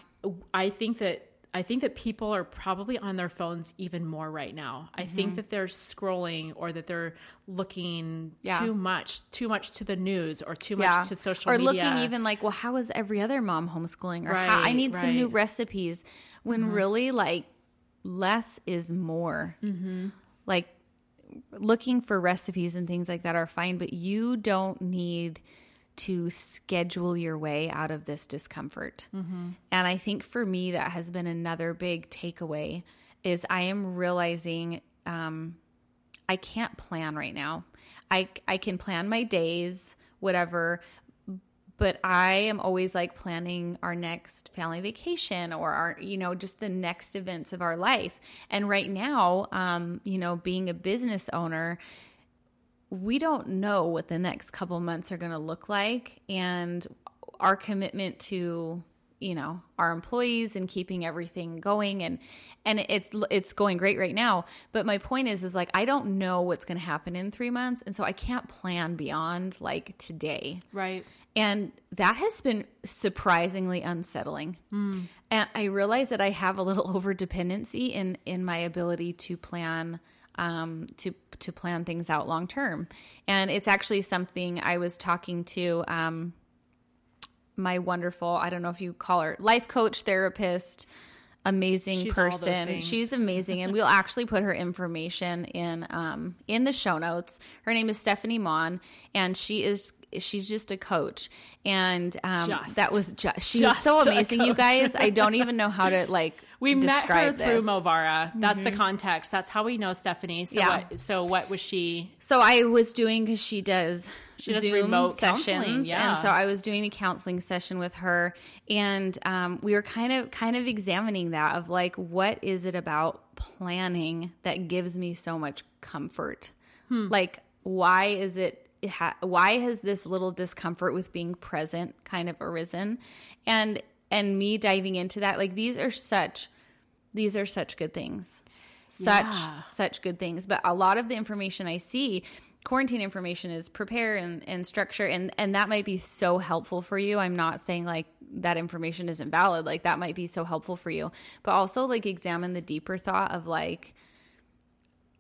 I think that I think that people are probably on their phones even more right now. I Mm-hmm. think that they're scrolling or that they're looking Yeah. too much, too much to the news or too much to social or media. looking even like, well, how is every other mom homeschooling? Or how, I Right, need some new right. Mm-hmm. recipes. When really, like, less is more. Mm-hmm. Like, looking for recipes and things like that are fine, but you don't need to schedule your way out of this discomfort. Mm-hmm. And I think for me, that has been another big takeaway is I am realizing um, I can't plan right now. I I can plan my days, whatever, but I am always like planning our next family vacation or our you know just the next events of our life. And right now, um, you know, being a business owner, we don't know what the next couple months are going to look like and our commitment to you know our employees and keeping everything going and and it's it's going great right now but my point is is like I don't know what's going to happen in 3 months and so I can't plan beyond like today right. and that has been surprisingly unsettling. Mm. And I realize that I have a little over dependency in in my ability to plan um, to to plan things out long term. And it's actually something I was talking to um, my wonderful I don't know if you call her life coach therapist amazing She's person. she's amazing. And we'll actually put her information in um in the show notes. Her name is stephanie mon and she is she's just a coach. And um Just. that was just she's so amazing you guys. I don't even know how to like We met her through this. Mm-hmm. Movara. That's the context. That's how we know Stephanie. So Yeah. what so what was she So I was doing because she does She does Zoom remote sessions, counseling, yeah. and so I was doing a counseling session with her, and um, we were kind of kind of examining that of like what is it about planning that gives me so much comfort? Hmm. Like why is it? it ha- why has this little discomfort with being present kind of arisen? And and me diving into that, like these are such these are such good things. Such Yeah. such good things. But a lot of the information i see quarantine information is prepare and, and structure and and that might be so helpful for you. I'm not saying like that information isn't valid. Like that might be so helpful for you. But also like examine the deeper thought of like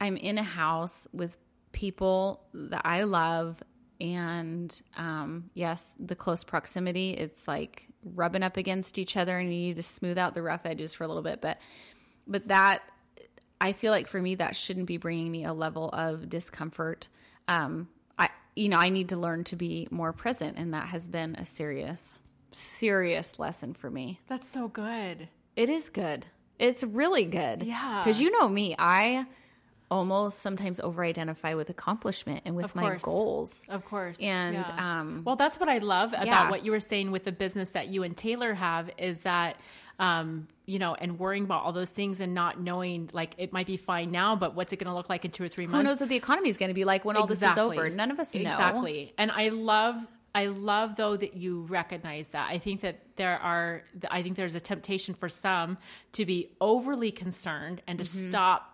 i'm in a house with people that i love and um, yes the close proximity it's like rubbing up against each other and you need to smooth out the rough edges for a little bit but but that I feel like for me that shouldn't be bringing me a level of discomfort. Um, I you know I need to learn to be more present, and that has been a serious serious lesson for me. That's so good. It is good. It's really good. Yeah. because you know me, I almost sometimes over identify with accomplishment and with my goals. Of course. And, Yeah. um, well, that's what I love about Yeah. what you were saying with the business that you and Taylor have is that, um, you know, and worrying about all those things and not knowing like it might be fine now, but what's it going to look like in two or three months? Who knows what the economy is going to be like when all this is over? None of us know. Exactly. And I love I love though that you recognize that. I think that there are I think there's a temptation for some to be overly concerned and to stop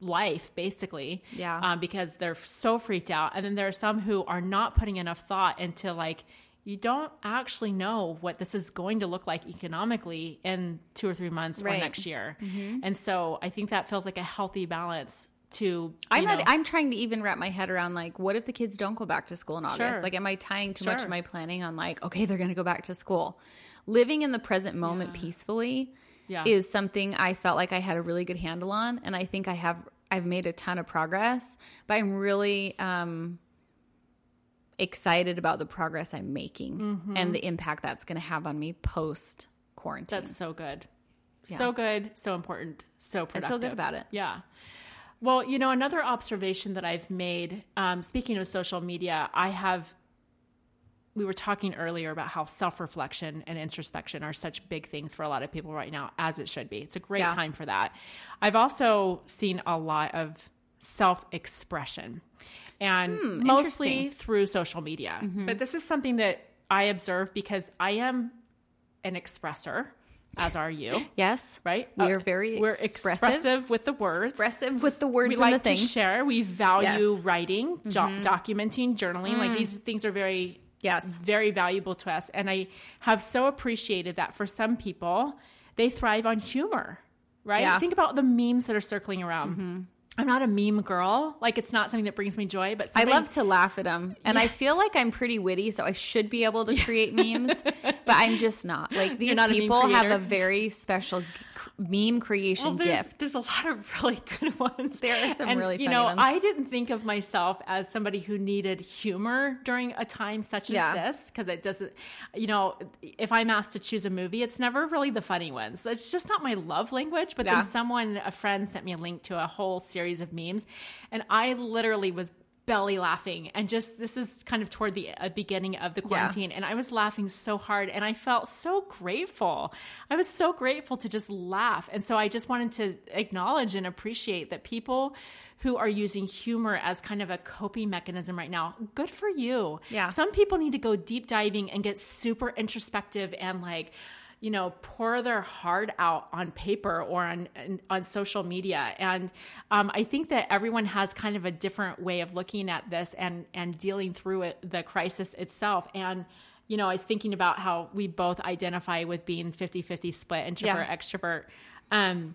life basically Mm-hmm. Yeah. um, because they're so freaked out and then there are some who are not putting enough thought into like you don't actually know what this is going to look like economically in two or three months Right. Mm-hmm. or next year and so i think that feels like a healthy balance to I'm not. I'm trying to even wrap my head around like, what if the kids don't go back to school in August? Sure. Like, am I tying too much of my planning on like, okay, they're going to go back to school? Living in the present moment peacefully Yeah. is something I felt like I had a really good handle on, and I think I have. I've made a ton of progress, but I'm really um, excited about the progress I'm making Mm-hmm. and the impact that's going to have on me post quarantine. That's so good. So good, so important, so productive. I feel good about it. Yeah. Well, you know, another observation that I've made, um, speaking of social media, I have, we were talking earlier about how self reflection and introspection are such big things for a lot of people right now, as it should be. It's a great Yeah. time for that. I've also seen a lot of self expression and mostly Hmm. Mm-hmm. through social media. But this is something that I observe because I am an expresser, as are you Yes, right? We Uh, are very we're expressive. expressive with the words. Expressive with the words We like to share. We value Yes. Mm-hmm. writing, documenting, journaling. Mm. Like these things are very, Yes. very valuable to us. And I have so appreciated that for some people, they thrive on humor. Right? Yeah. Mm-hmm. Think about the memes that are circling around. I'm not a meme girl. Like it's not something that brings me joy, but I love to laugh at them, and I feel like I'm pretty witty, so I should be able to create memes, but I'm just not. Like these not a people have a very special meme creation Well, there's, gift. There's a lot of really good ones. There are some and, really you funny know, ones. I didn't think of myself as somebody who needed humor during a time such as Yeah. this because it doesn't. You know, if I'm asked to choose a movie, it's never really the funny ones. It's just not my love language. But Yeah. then someone, a friend, sent me a link to a whole series of memes, and I literally was belly laughing and just this is kind of toward the uh, beginning of the quarantine and I was laughing so hard and I felt so grateful. I was so grateful to just laugh. And so I just wanted to acknowledge and appreciate that people who are using humor as kind of a coping mechanism right now, good for you. Yeah. Some people need to go deep diving and get super introspective and like you know pour their heart out on paper or on on social media and um, i think that everyone has kind of a different way of looking at this and and dealing through it the crisis itself and you know i was thinking about how we both identify with being 50-50 split introvert Yeah. extrovert um,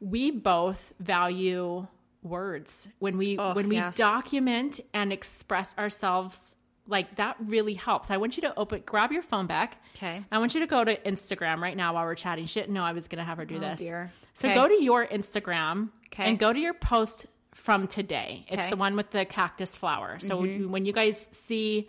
we both value words when we Oh, when we yes. document and express ourselves like that really helps i want you to open grab your phone back Okay. i want you to go to instagram right now while we're chatting shit no i was gonna have her do this Oh, dear. so Okay. go to your instagram Okay. and go to your post from today it's Okay. Mm-hmm. the one with the cactus flower so when you guys see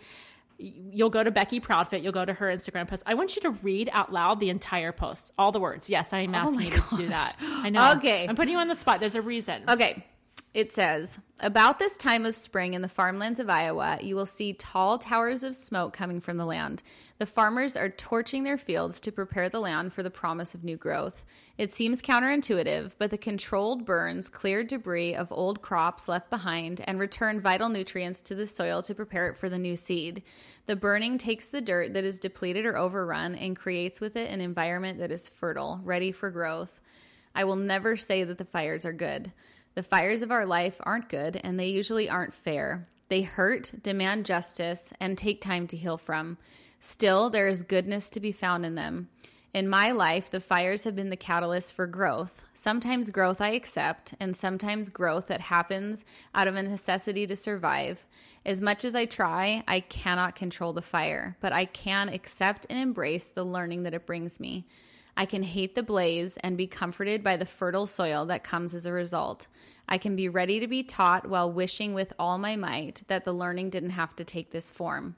you'll go to Becky Proudfit. You'll go to her Instagram post. I want you to read out loud the entire post, all the words. Yes, I am asking Oh you to do that. I know. Okay. I'm putting you on the spot. There's a reason. Okay. It says, about this time of spring in the farmlands of Iowa, you will see tall towers of smoke coming from the land. The farmers are torching their fields to prepare the land for the promise of new growth. It seems counterintuitive, but the controlled burns clear debris of old crops left behind and return vital nutrients to the soil to prepare it for the new seed. The burning takes the dirt that is depleted or overrun and creates with it an environment that is fertile, ready for growth. I will never say that the fires are good. The fires of our life aren't good, and they usually aren't fair. They hurt, demand justice, and take time to heal from. Still, there is goodness to be found in them. In my life, the fires have been the catalyst for growth. Sometimes growth I accept, and sometimes growth that happens out of a necessity to survive. As much as I try, I cannot control the fire, but I can accept and embrace the learning that it brings me. I can hate the blaze and be comforted by the fertile soil that comes as a result. I can be ready to be taught while wishing with all my might that the learning didn't have to take this form.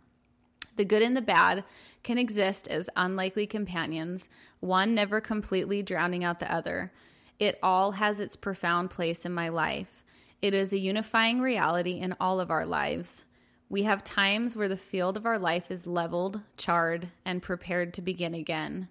The good and the bad can exist as unlikely companions, one never completely drowning out the other. It all has its profound place in my life. It is a unifying reality in all of our lives. We have times where the field of our life is leveled, charred, and prepared to begin again.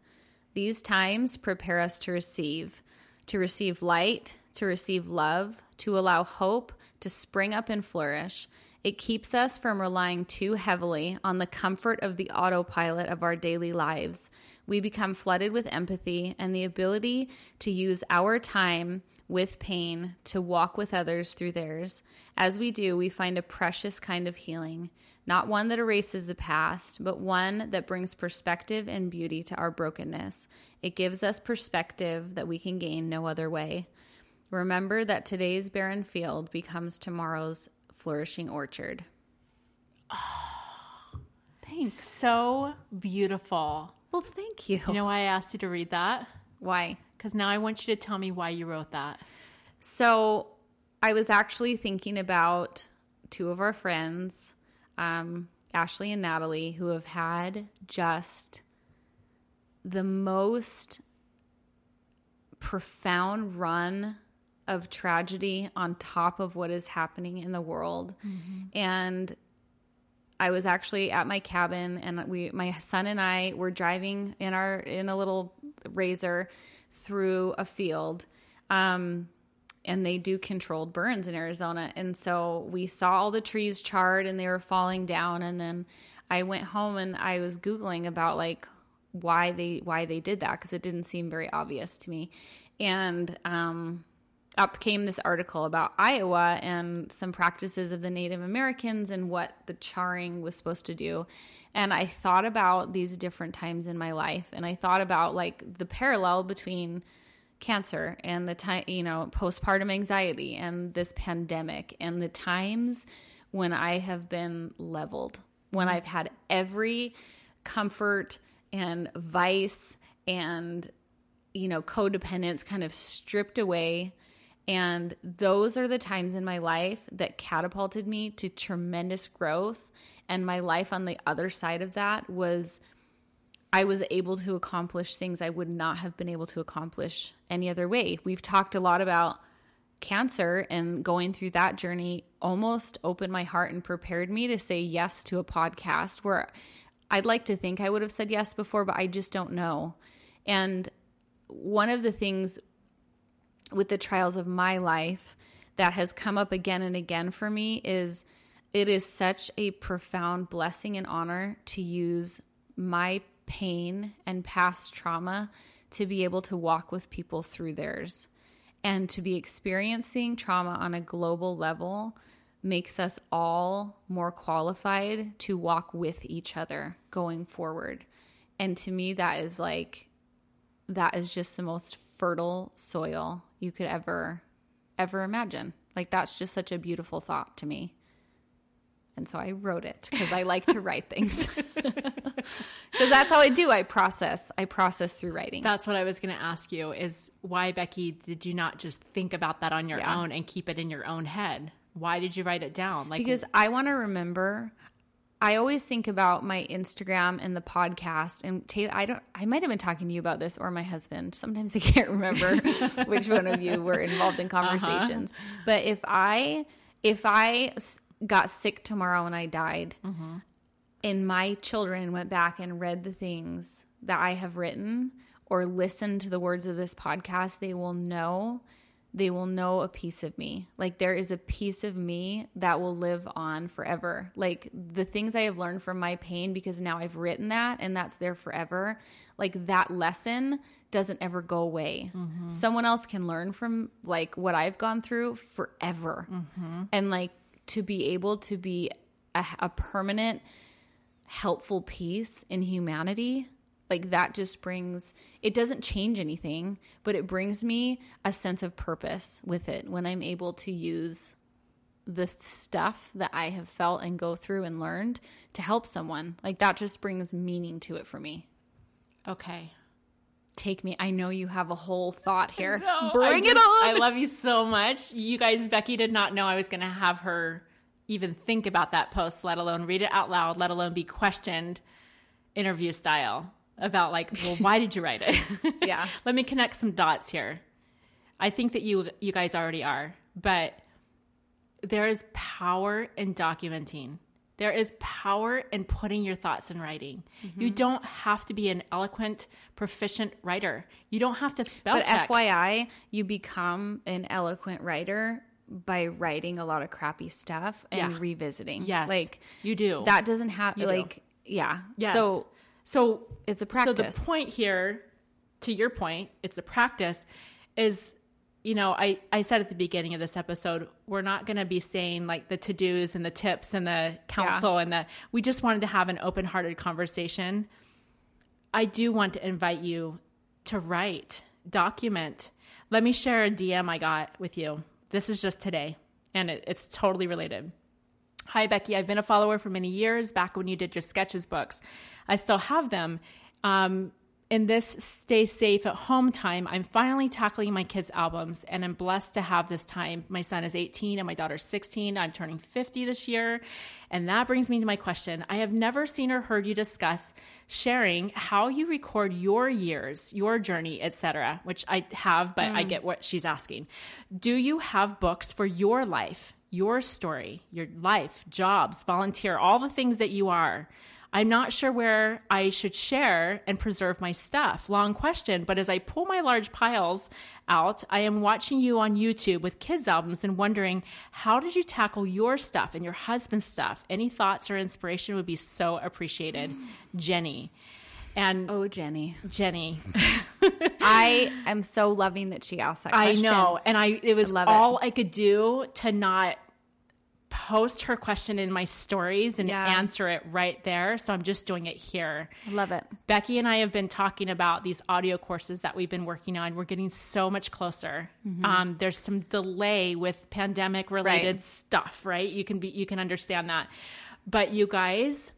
These times prepare us to receive, to receive light, to receive love, to allow hope to spring up and flourish. It keeps us from relying too heavily on the comfort of the autopilot of our daily lives. We become flooded with empathy and the ability to use our time with pain to walk with others through theirs. As we do, we find a precious kind of healing, not one that erases the past, but one that brings perspective and beauty to our brokenness. It gives us perspective that we can gain no other way. Remember that today's barren field becomes tomorrow's flourishing orchard. Oh, thanks. So beautiful. Well, thank you. You know why I asked you to read that? Why? Because now I want you to tell me why you wrote that. So I was actually thinking about two of our friends, um, Ashley and Natalie, who have had just the most profound run of tragedy on top of what is happening in the world. Mm-hmm. And I was actually at my cabin and we my son and I were driving in our in a little razor through a field. Um, and they do controlled burns in Arizona. And so we saw all the trees charred and they were falling down. And then I went home and I was Googling about like why they why they did that because it didn't seem very obvious to me. And um, up came this article about Iowa and some practices of the Native Americans and what the charring was supposed to do. And I thought about these different times in my life and I thought about like the parallel between cancer and the time, you know, postpartum anxiety and this pandemic and the times when I have been leveled, when I've had every comfort and vice and you know, codependence kind of stripped away and those are the times in my life that catapulted me to tremendous growth. And my life on the other side of that was I was able to accomplish things I would not have been able to accomplish any other way. We've talked a lot about cancer and going through that journey almost opened my heart and prepared me to say yes to a podcast where I'd like to think I would have said yes before, but I just don't know. And one of the things with the trials of my life that has come up again and again for me is it is such a profound blessing and honor to use my pain and past trauma to be able to walk with people through theirs. And to be experiencing trauma on a global level makes us all more qualified to walk with each other going forward. And to me, that is like, that is just the most fertile soil you could ever ever imagine. Like that's just such a beautiful thought to me. And so I wrote it because I like to write things. Because that's how I do. I process. I process through writing. That's what I was going to ask you is why, Becky, did you not just think about that on your yeah. own and keep it in your own head? Why did you write it down? Like Because I want to remember I always think about my Instagram and the podcast and Taylor, I don't I might have been talking to you about this or my husband. Sometimes I can't remember which one of you were involved in uh-huh. conversations. Uh-huh. But if I if I got sick tomorrow and I died mm-hmm. and my children went back and read the things that I have written or listened to the words of this podcast, they will know they will know a piece of me. Like there is a piece of me that will live on forever. Like the things I have learned from my pain, because now I've written that and that's there forever. Like that lesson doesn't ever go away. Mm-hmm. Someone else can learn from like what I've gone through forever. Mm-hmm. And like to be able to be a, a permanent, helpful piece in humanity like that just brings it doesn't change anything but it brings me a sense of purpose with it when i'm able to use the stuff that i have felt and go through and learned to help someone. Like that just brings meaning to it for me. Okay. Take me i know you have a whole thought here. no, bring just, it on. I love you so much. You guys becky did not know i was going to have her even think about that post let alone read it out loud let alone be questioned interview style about like, well, why did you write it? yeah. Let me connect some dots here. I think that you you guys already are, but there is power in documenting. There is power in putting your thoughts in writing. Mm-hmm. You don't have to be an eloquent, proficient writer. You don't have to spell But check. FYI, you become an eloquent writer by writing a lot of crappy stuff and Yeah. revisiting. yes, Like you do. that doesn't have do. like yeah. Yes. So so it's a practice. So the point here, to your point, it's a practice, is you know, I, I said at the beginning of this episode, we're not going to be saying like the to dos and the tips and the counsel and the, we just wanted to have an open hearted conversation. I do want to invite you to write, document. Let me share a DM I got with you. This is just today, and it, it's totally related. Hi, Becky. I've been a follower for many years, back when you did your sketches books. I still have them. Um, in this stay safe at home time, I'm finally tackling my kids' albums, and I'm blessed to have this time. My son is 18 and my daughter's 16. I'm turning 50 this year. And that brings me to my question. I have never seen or heard you discuss sharing how you record your years, your journey, etc., which I have, but I get what she's asking. Do you have books for your life? Your story, your life, jobs, volunteer, all the things that you are. I'm not sure where I should share and preserve my stuff. Long question, but as I pull my large piles out, I am watching you on YouTube with kids' albums and wondering how did you tackle your stuff and your husband's stuff? Any thoughts or inspiration would be so appreciated. Mm. Jenny. And oh, Jenny. Jenny, I am so loving that she asked that I know. And I it was love it. all I could do to not post her question in my stories and Yeah. answer it right there. So I'm just doing it here. Love it. Becky and I have been talking about these audio courses that we've been working on. We're getting so much closer. Um, there's some delay with pandemic related Mm-hmm. Right. stuff, right? You can be you can understand that. But you guys,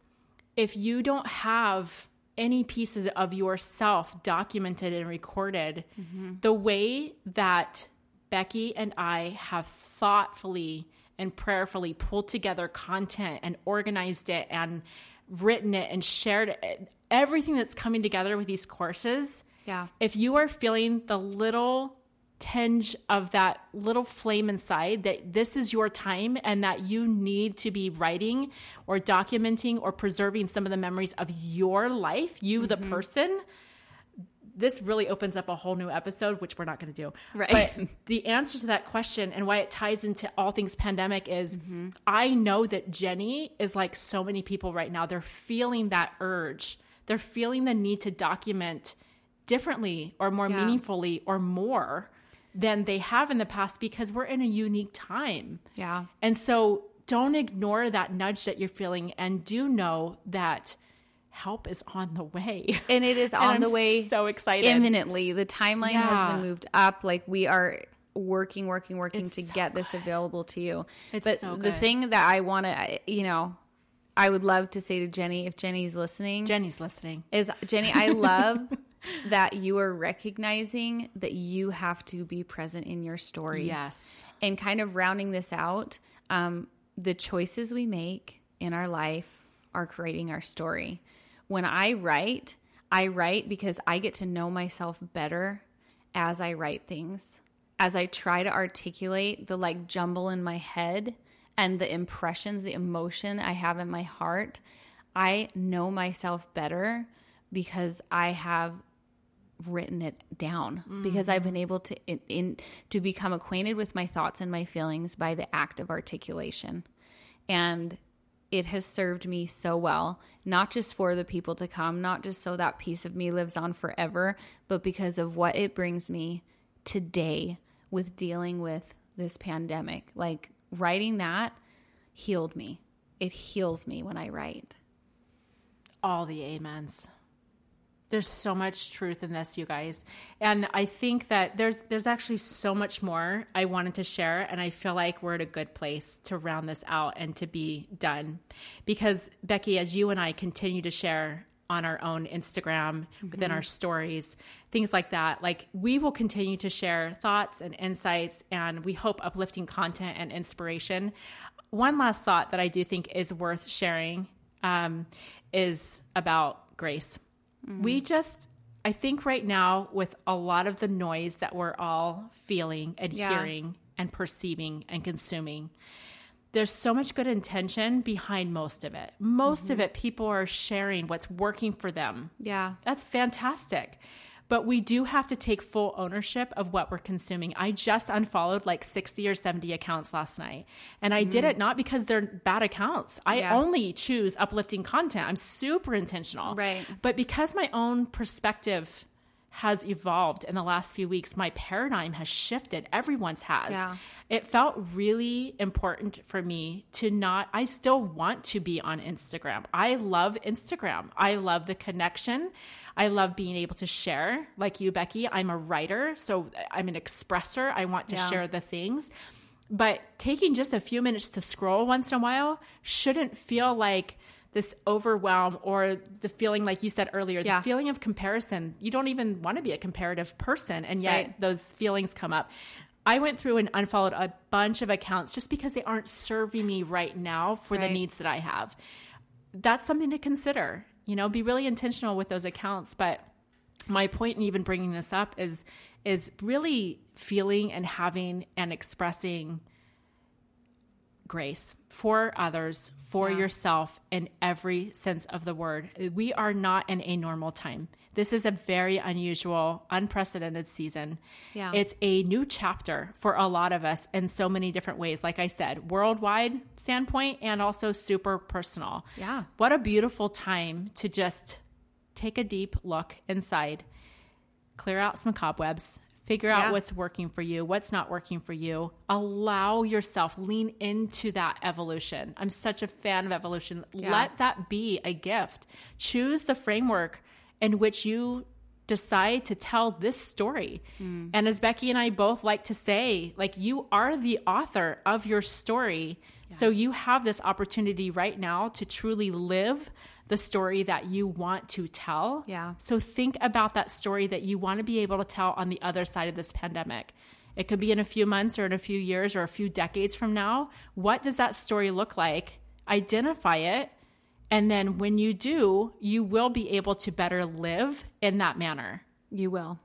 if you don't have any pieces of yourself documented and recorded, Mm-hmm. the way that Becky and I have thoughtfully and prayerfully pulled together content and organized it and written it and shared it, everything that's coming together with these courses. Yeah. If you are feeling the little tinge of that little flame inside that this is your time and that you need to be writing or documenting or preserving some of the memories of your life, you the mm-hmm. person, this really opens up a whole new episode, which we're not going to do. Right. But the answer to that question and why it ties into all things pandemic is mm-hmm. I know that Jenny is like so many people right now. They're feeling that urge. They're feeling the need to document differently or more Yeah. meaningfully or more than they have in the past because we're in a unique time. Yeah. And so don't ignore that nudge that you're feeling and do know that help is on the way. And it is on the way so excited. imminently. The timeline has been moved up. Like we are working, working, working It's to so get this available to you. It's but so the thing that I want to, you know, I would love to say to Jenny, if Jenny's listening, Jenny's listening. is Jenny, I love that you are recognizing that you have to be present in your story. Yes. And kind of rounding this out, um, the choices we make in our life are creating our story. When I write, I write because I get to know myself better as I write things. As I try to articulate the like jumble in my head and the impressions, the emotion I have in my heart, I know myself better because I have written it down because I've mm-hmm. been able to in, in to become acquainted with my thoughts and my feelings by the act of articulation. And it has served me so well, not just for the people to come, not just so that piece of me lives on forever, but because of what it brings me today with dealing with this pandemic. Like writing that healed me. It heals me when I write. all the amens there's so much truth in this you guys. And i think that there's there's actually so much more i wanted to share and i feel like we're at a good place to round this out and to be done. Because becky as you and i continue to share on our own instagram within our stories things like that like we will continue to share thoughts and insights and we hope uplifting content and inspiration. One last thought that i do think is worth sharing um, is about grace. We just, I think right now, with a lot of the noise that we're all feeling and Yeah. hearing and perceiving and consuming, there's so much good intention behind most of it. Most of mm-hmm. it, people are sharing what's working for them. Yeah. That's fantastic. But we do have to take full ownership of what we're consuming. I just unfollowed like 60 or 70 accounts last night. And I did mm-hmm. it not because they're bad accounts. I Yeah. only choose uplifting content. I'm super intentional. Right. But because my own perspective has evolved in the last few weeks, my paradigm has shifted. Everyone's has. Yeah. It felt really important for me to not, I still want to be on Instagram. I love Instagram. I love the connection. I love being able to share. Like you, Becky, I'm a writer, so I'm an expresser. I want to Yeah. share the things. But taking just a few minutes to scroll once in a while shouldn't feel like this overwhelm or the feeling, like you said earlier, Yeah. the feeling of comparison. You don't even want to be a comparative person, and yet Right. those feelings come up. I went through and unfollowed a bunch of accounts just because they aren't serving me right now for the needs that I have. That's something to consider. You know, be really intentional with those accounts. But my point in even bringing this up is is really feeling and having and expressing grace for others, for Yeah. yourself in every sense of the word. We are not in a normal time. This is a very unusual, unprecedented season. Yeah. It's a new chapter for a lot of us in so many different ways. Like I said, worldwide standpoint and also super personal. Yeah. What a beautiful time to just take a deep look inside, clear out some cobwebs, figure out Yeah. what's working for you, what's not working for you. Allow yourself, lean into that evolution. I'm such a fan of evolution. Yeah. Let that be a gift. Choose the framework in which you decide to tell this story. Mm. And as Becky and I both like to say, like you are the author of your story. So you have this opportunity right now to truly live the story that you want to tell. Yeah. So think about that story that you want to be able to tell on the other side of this pandemic. It could be in a few months or in a few years or a few decades from now. What does that story look like? Identify it. And then when you do, you will be able to better live in that manner. You will.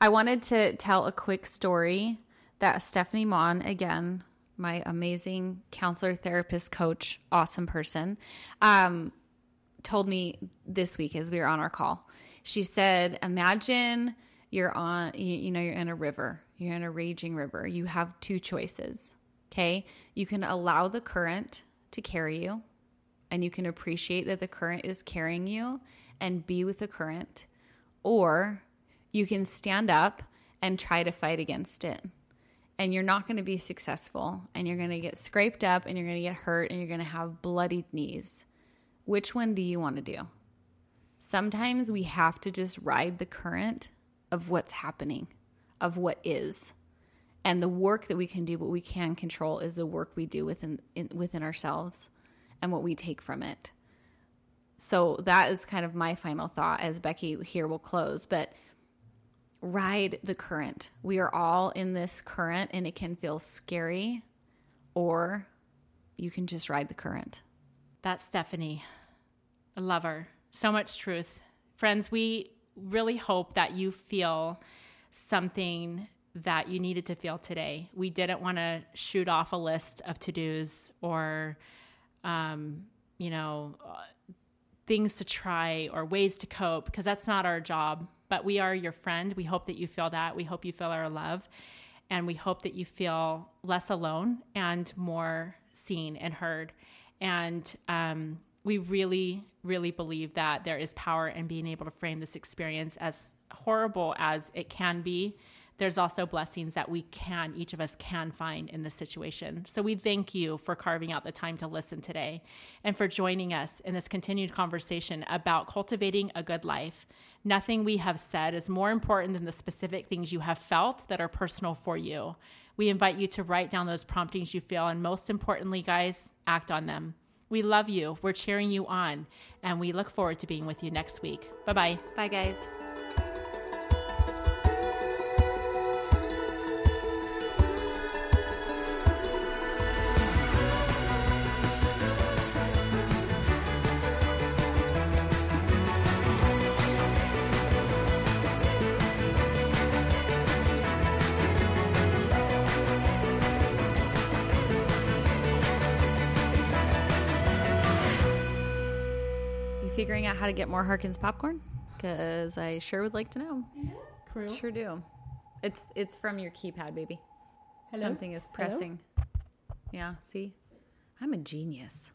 I wanted to tell a quick story that Stephanie Mon, again, my amazing counselor, therapist, coach, awesome person, um, told me this week as we were on our call. She said, Imagine you're on, you, you know, you're in a river, you're in a raging river. You have two choices. Okay. You can allow the current to carry you, and you can appreciate that the current is carrying you and be with the current, or you can stand up and try to fight against it. And you're not going to be successful, and you're going to get scraped up, and you're going to get hurt, and you're going to have bloodied knees. Which one do you want to do? Sometimes we have to just ride the current of what's happening, of what is. And the work that we can do, what we can control, is the work we do within in, within ourselves and what we take from it. So that is kind of my final thought as Becky here will close. But ride the current. We are all in this current and it can feel scary, or you can just ride the current. That's Stephanie. I love her. So much truth. Friends, we really hope that you feel something that you needed to feel today. We didn't want to shoot off a list of to dos or, um, you know, things to try or ways to cope because that's not our job. But we are your friend. We hope that you feel that. We hope you feel our love. And we hope that you feel less alone and more seen and heard. And um, we really, really believe that there is power in being able to frame this experience as horrible as it can be. There's also blessings that we can, each of us can find in this situation. So we thank you for carving out the time to listen today and for joining us in this continued conversation about cultivating a good life. Nothing we have said is more important than the specific things you have felt that are personal for you. We invite you to write down those promptings you feel, and most importantly, guys, act on them. We love you. We're cheering you on, and we look forward to being with you next week. Bye bye. Bye, guys. How to get more Harkins popcorn? Because I sure would like to know. Crew. Sure do. It's it's from your keypad, baby. Hello? Something is Hello? pressing. Yeah, see? I'm a genius.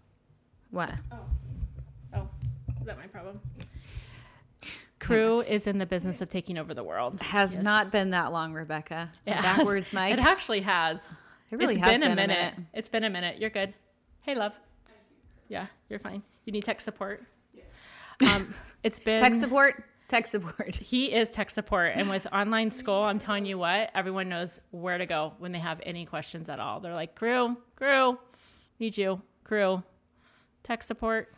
What? Oh. Oh. Is that my problem? Crew is in the business of taking over the world. Has Yes. not been that long, Rebecca. It has- Backwards, Mike. It actually has. It really it's has been, a, been a minute. minute. It's been a minute. You're good. Hey, love. Yeah, you're fine. You need tech support. Um, it's been Tech support. Tech support. He is tech support, and with online school, I'm telling you what, everyone knows where to go when they have any questions at all. They're like, "Crew, crew, need you, crew, tech support."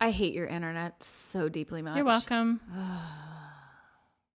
I hate your internet so deeply much. You're welcome.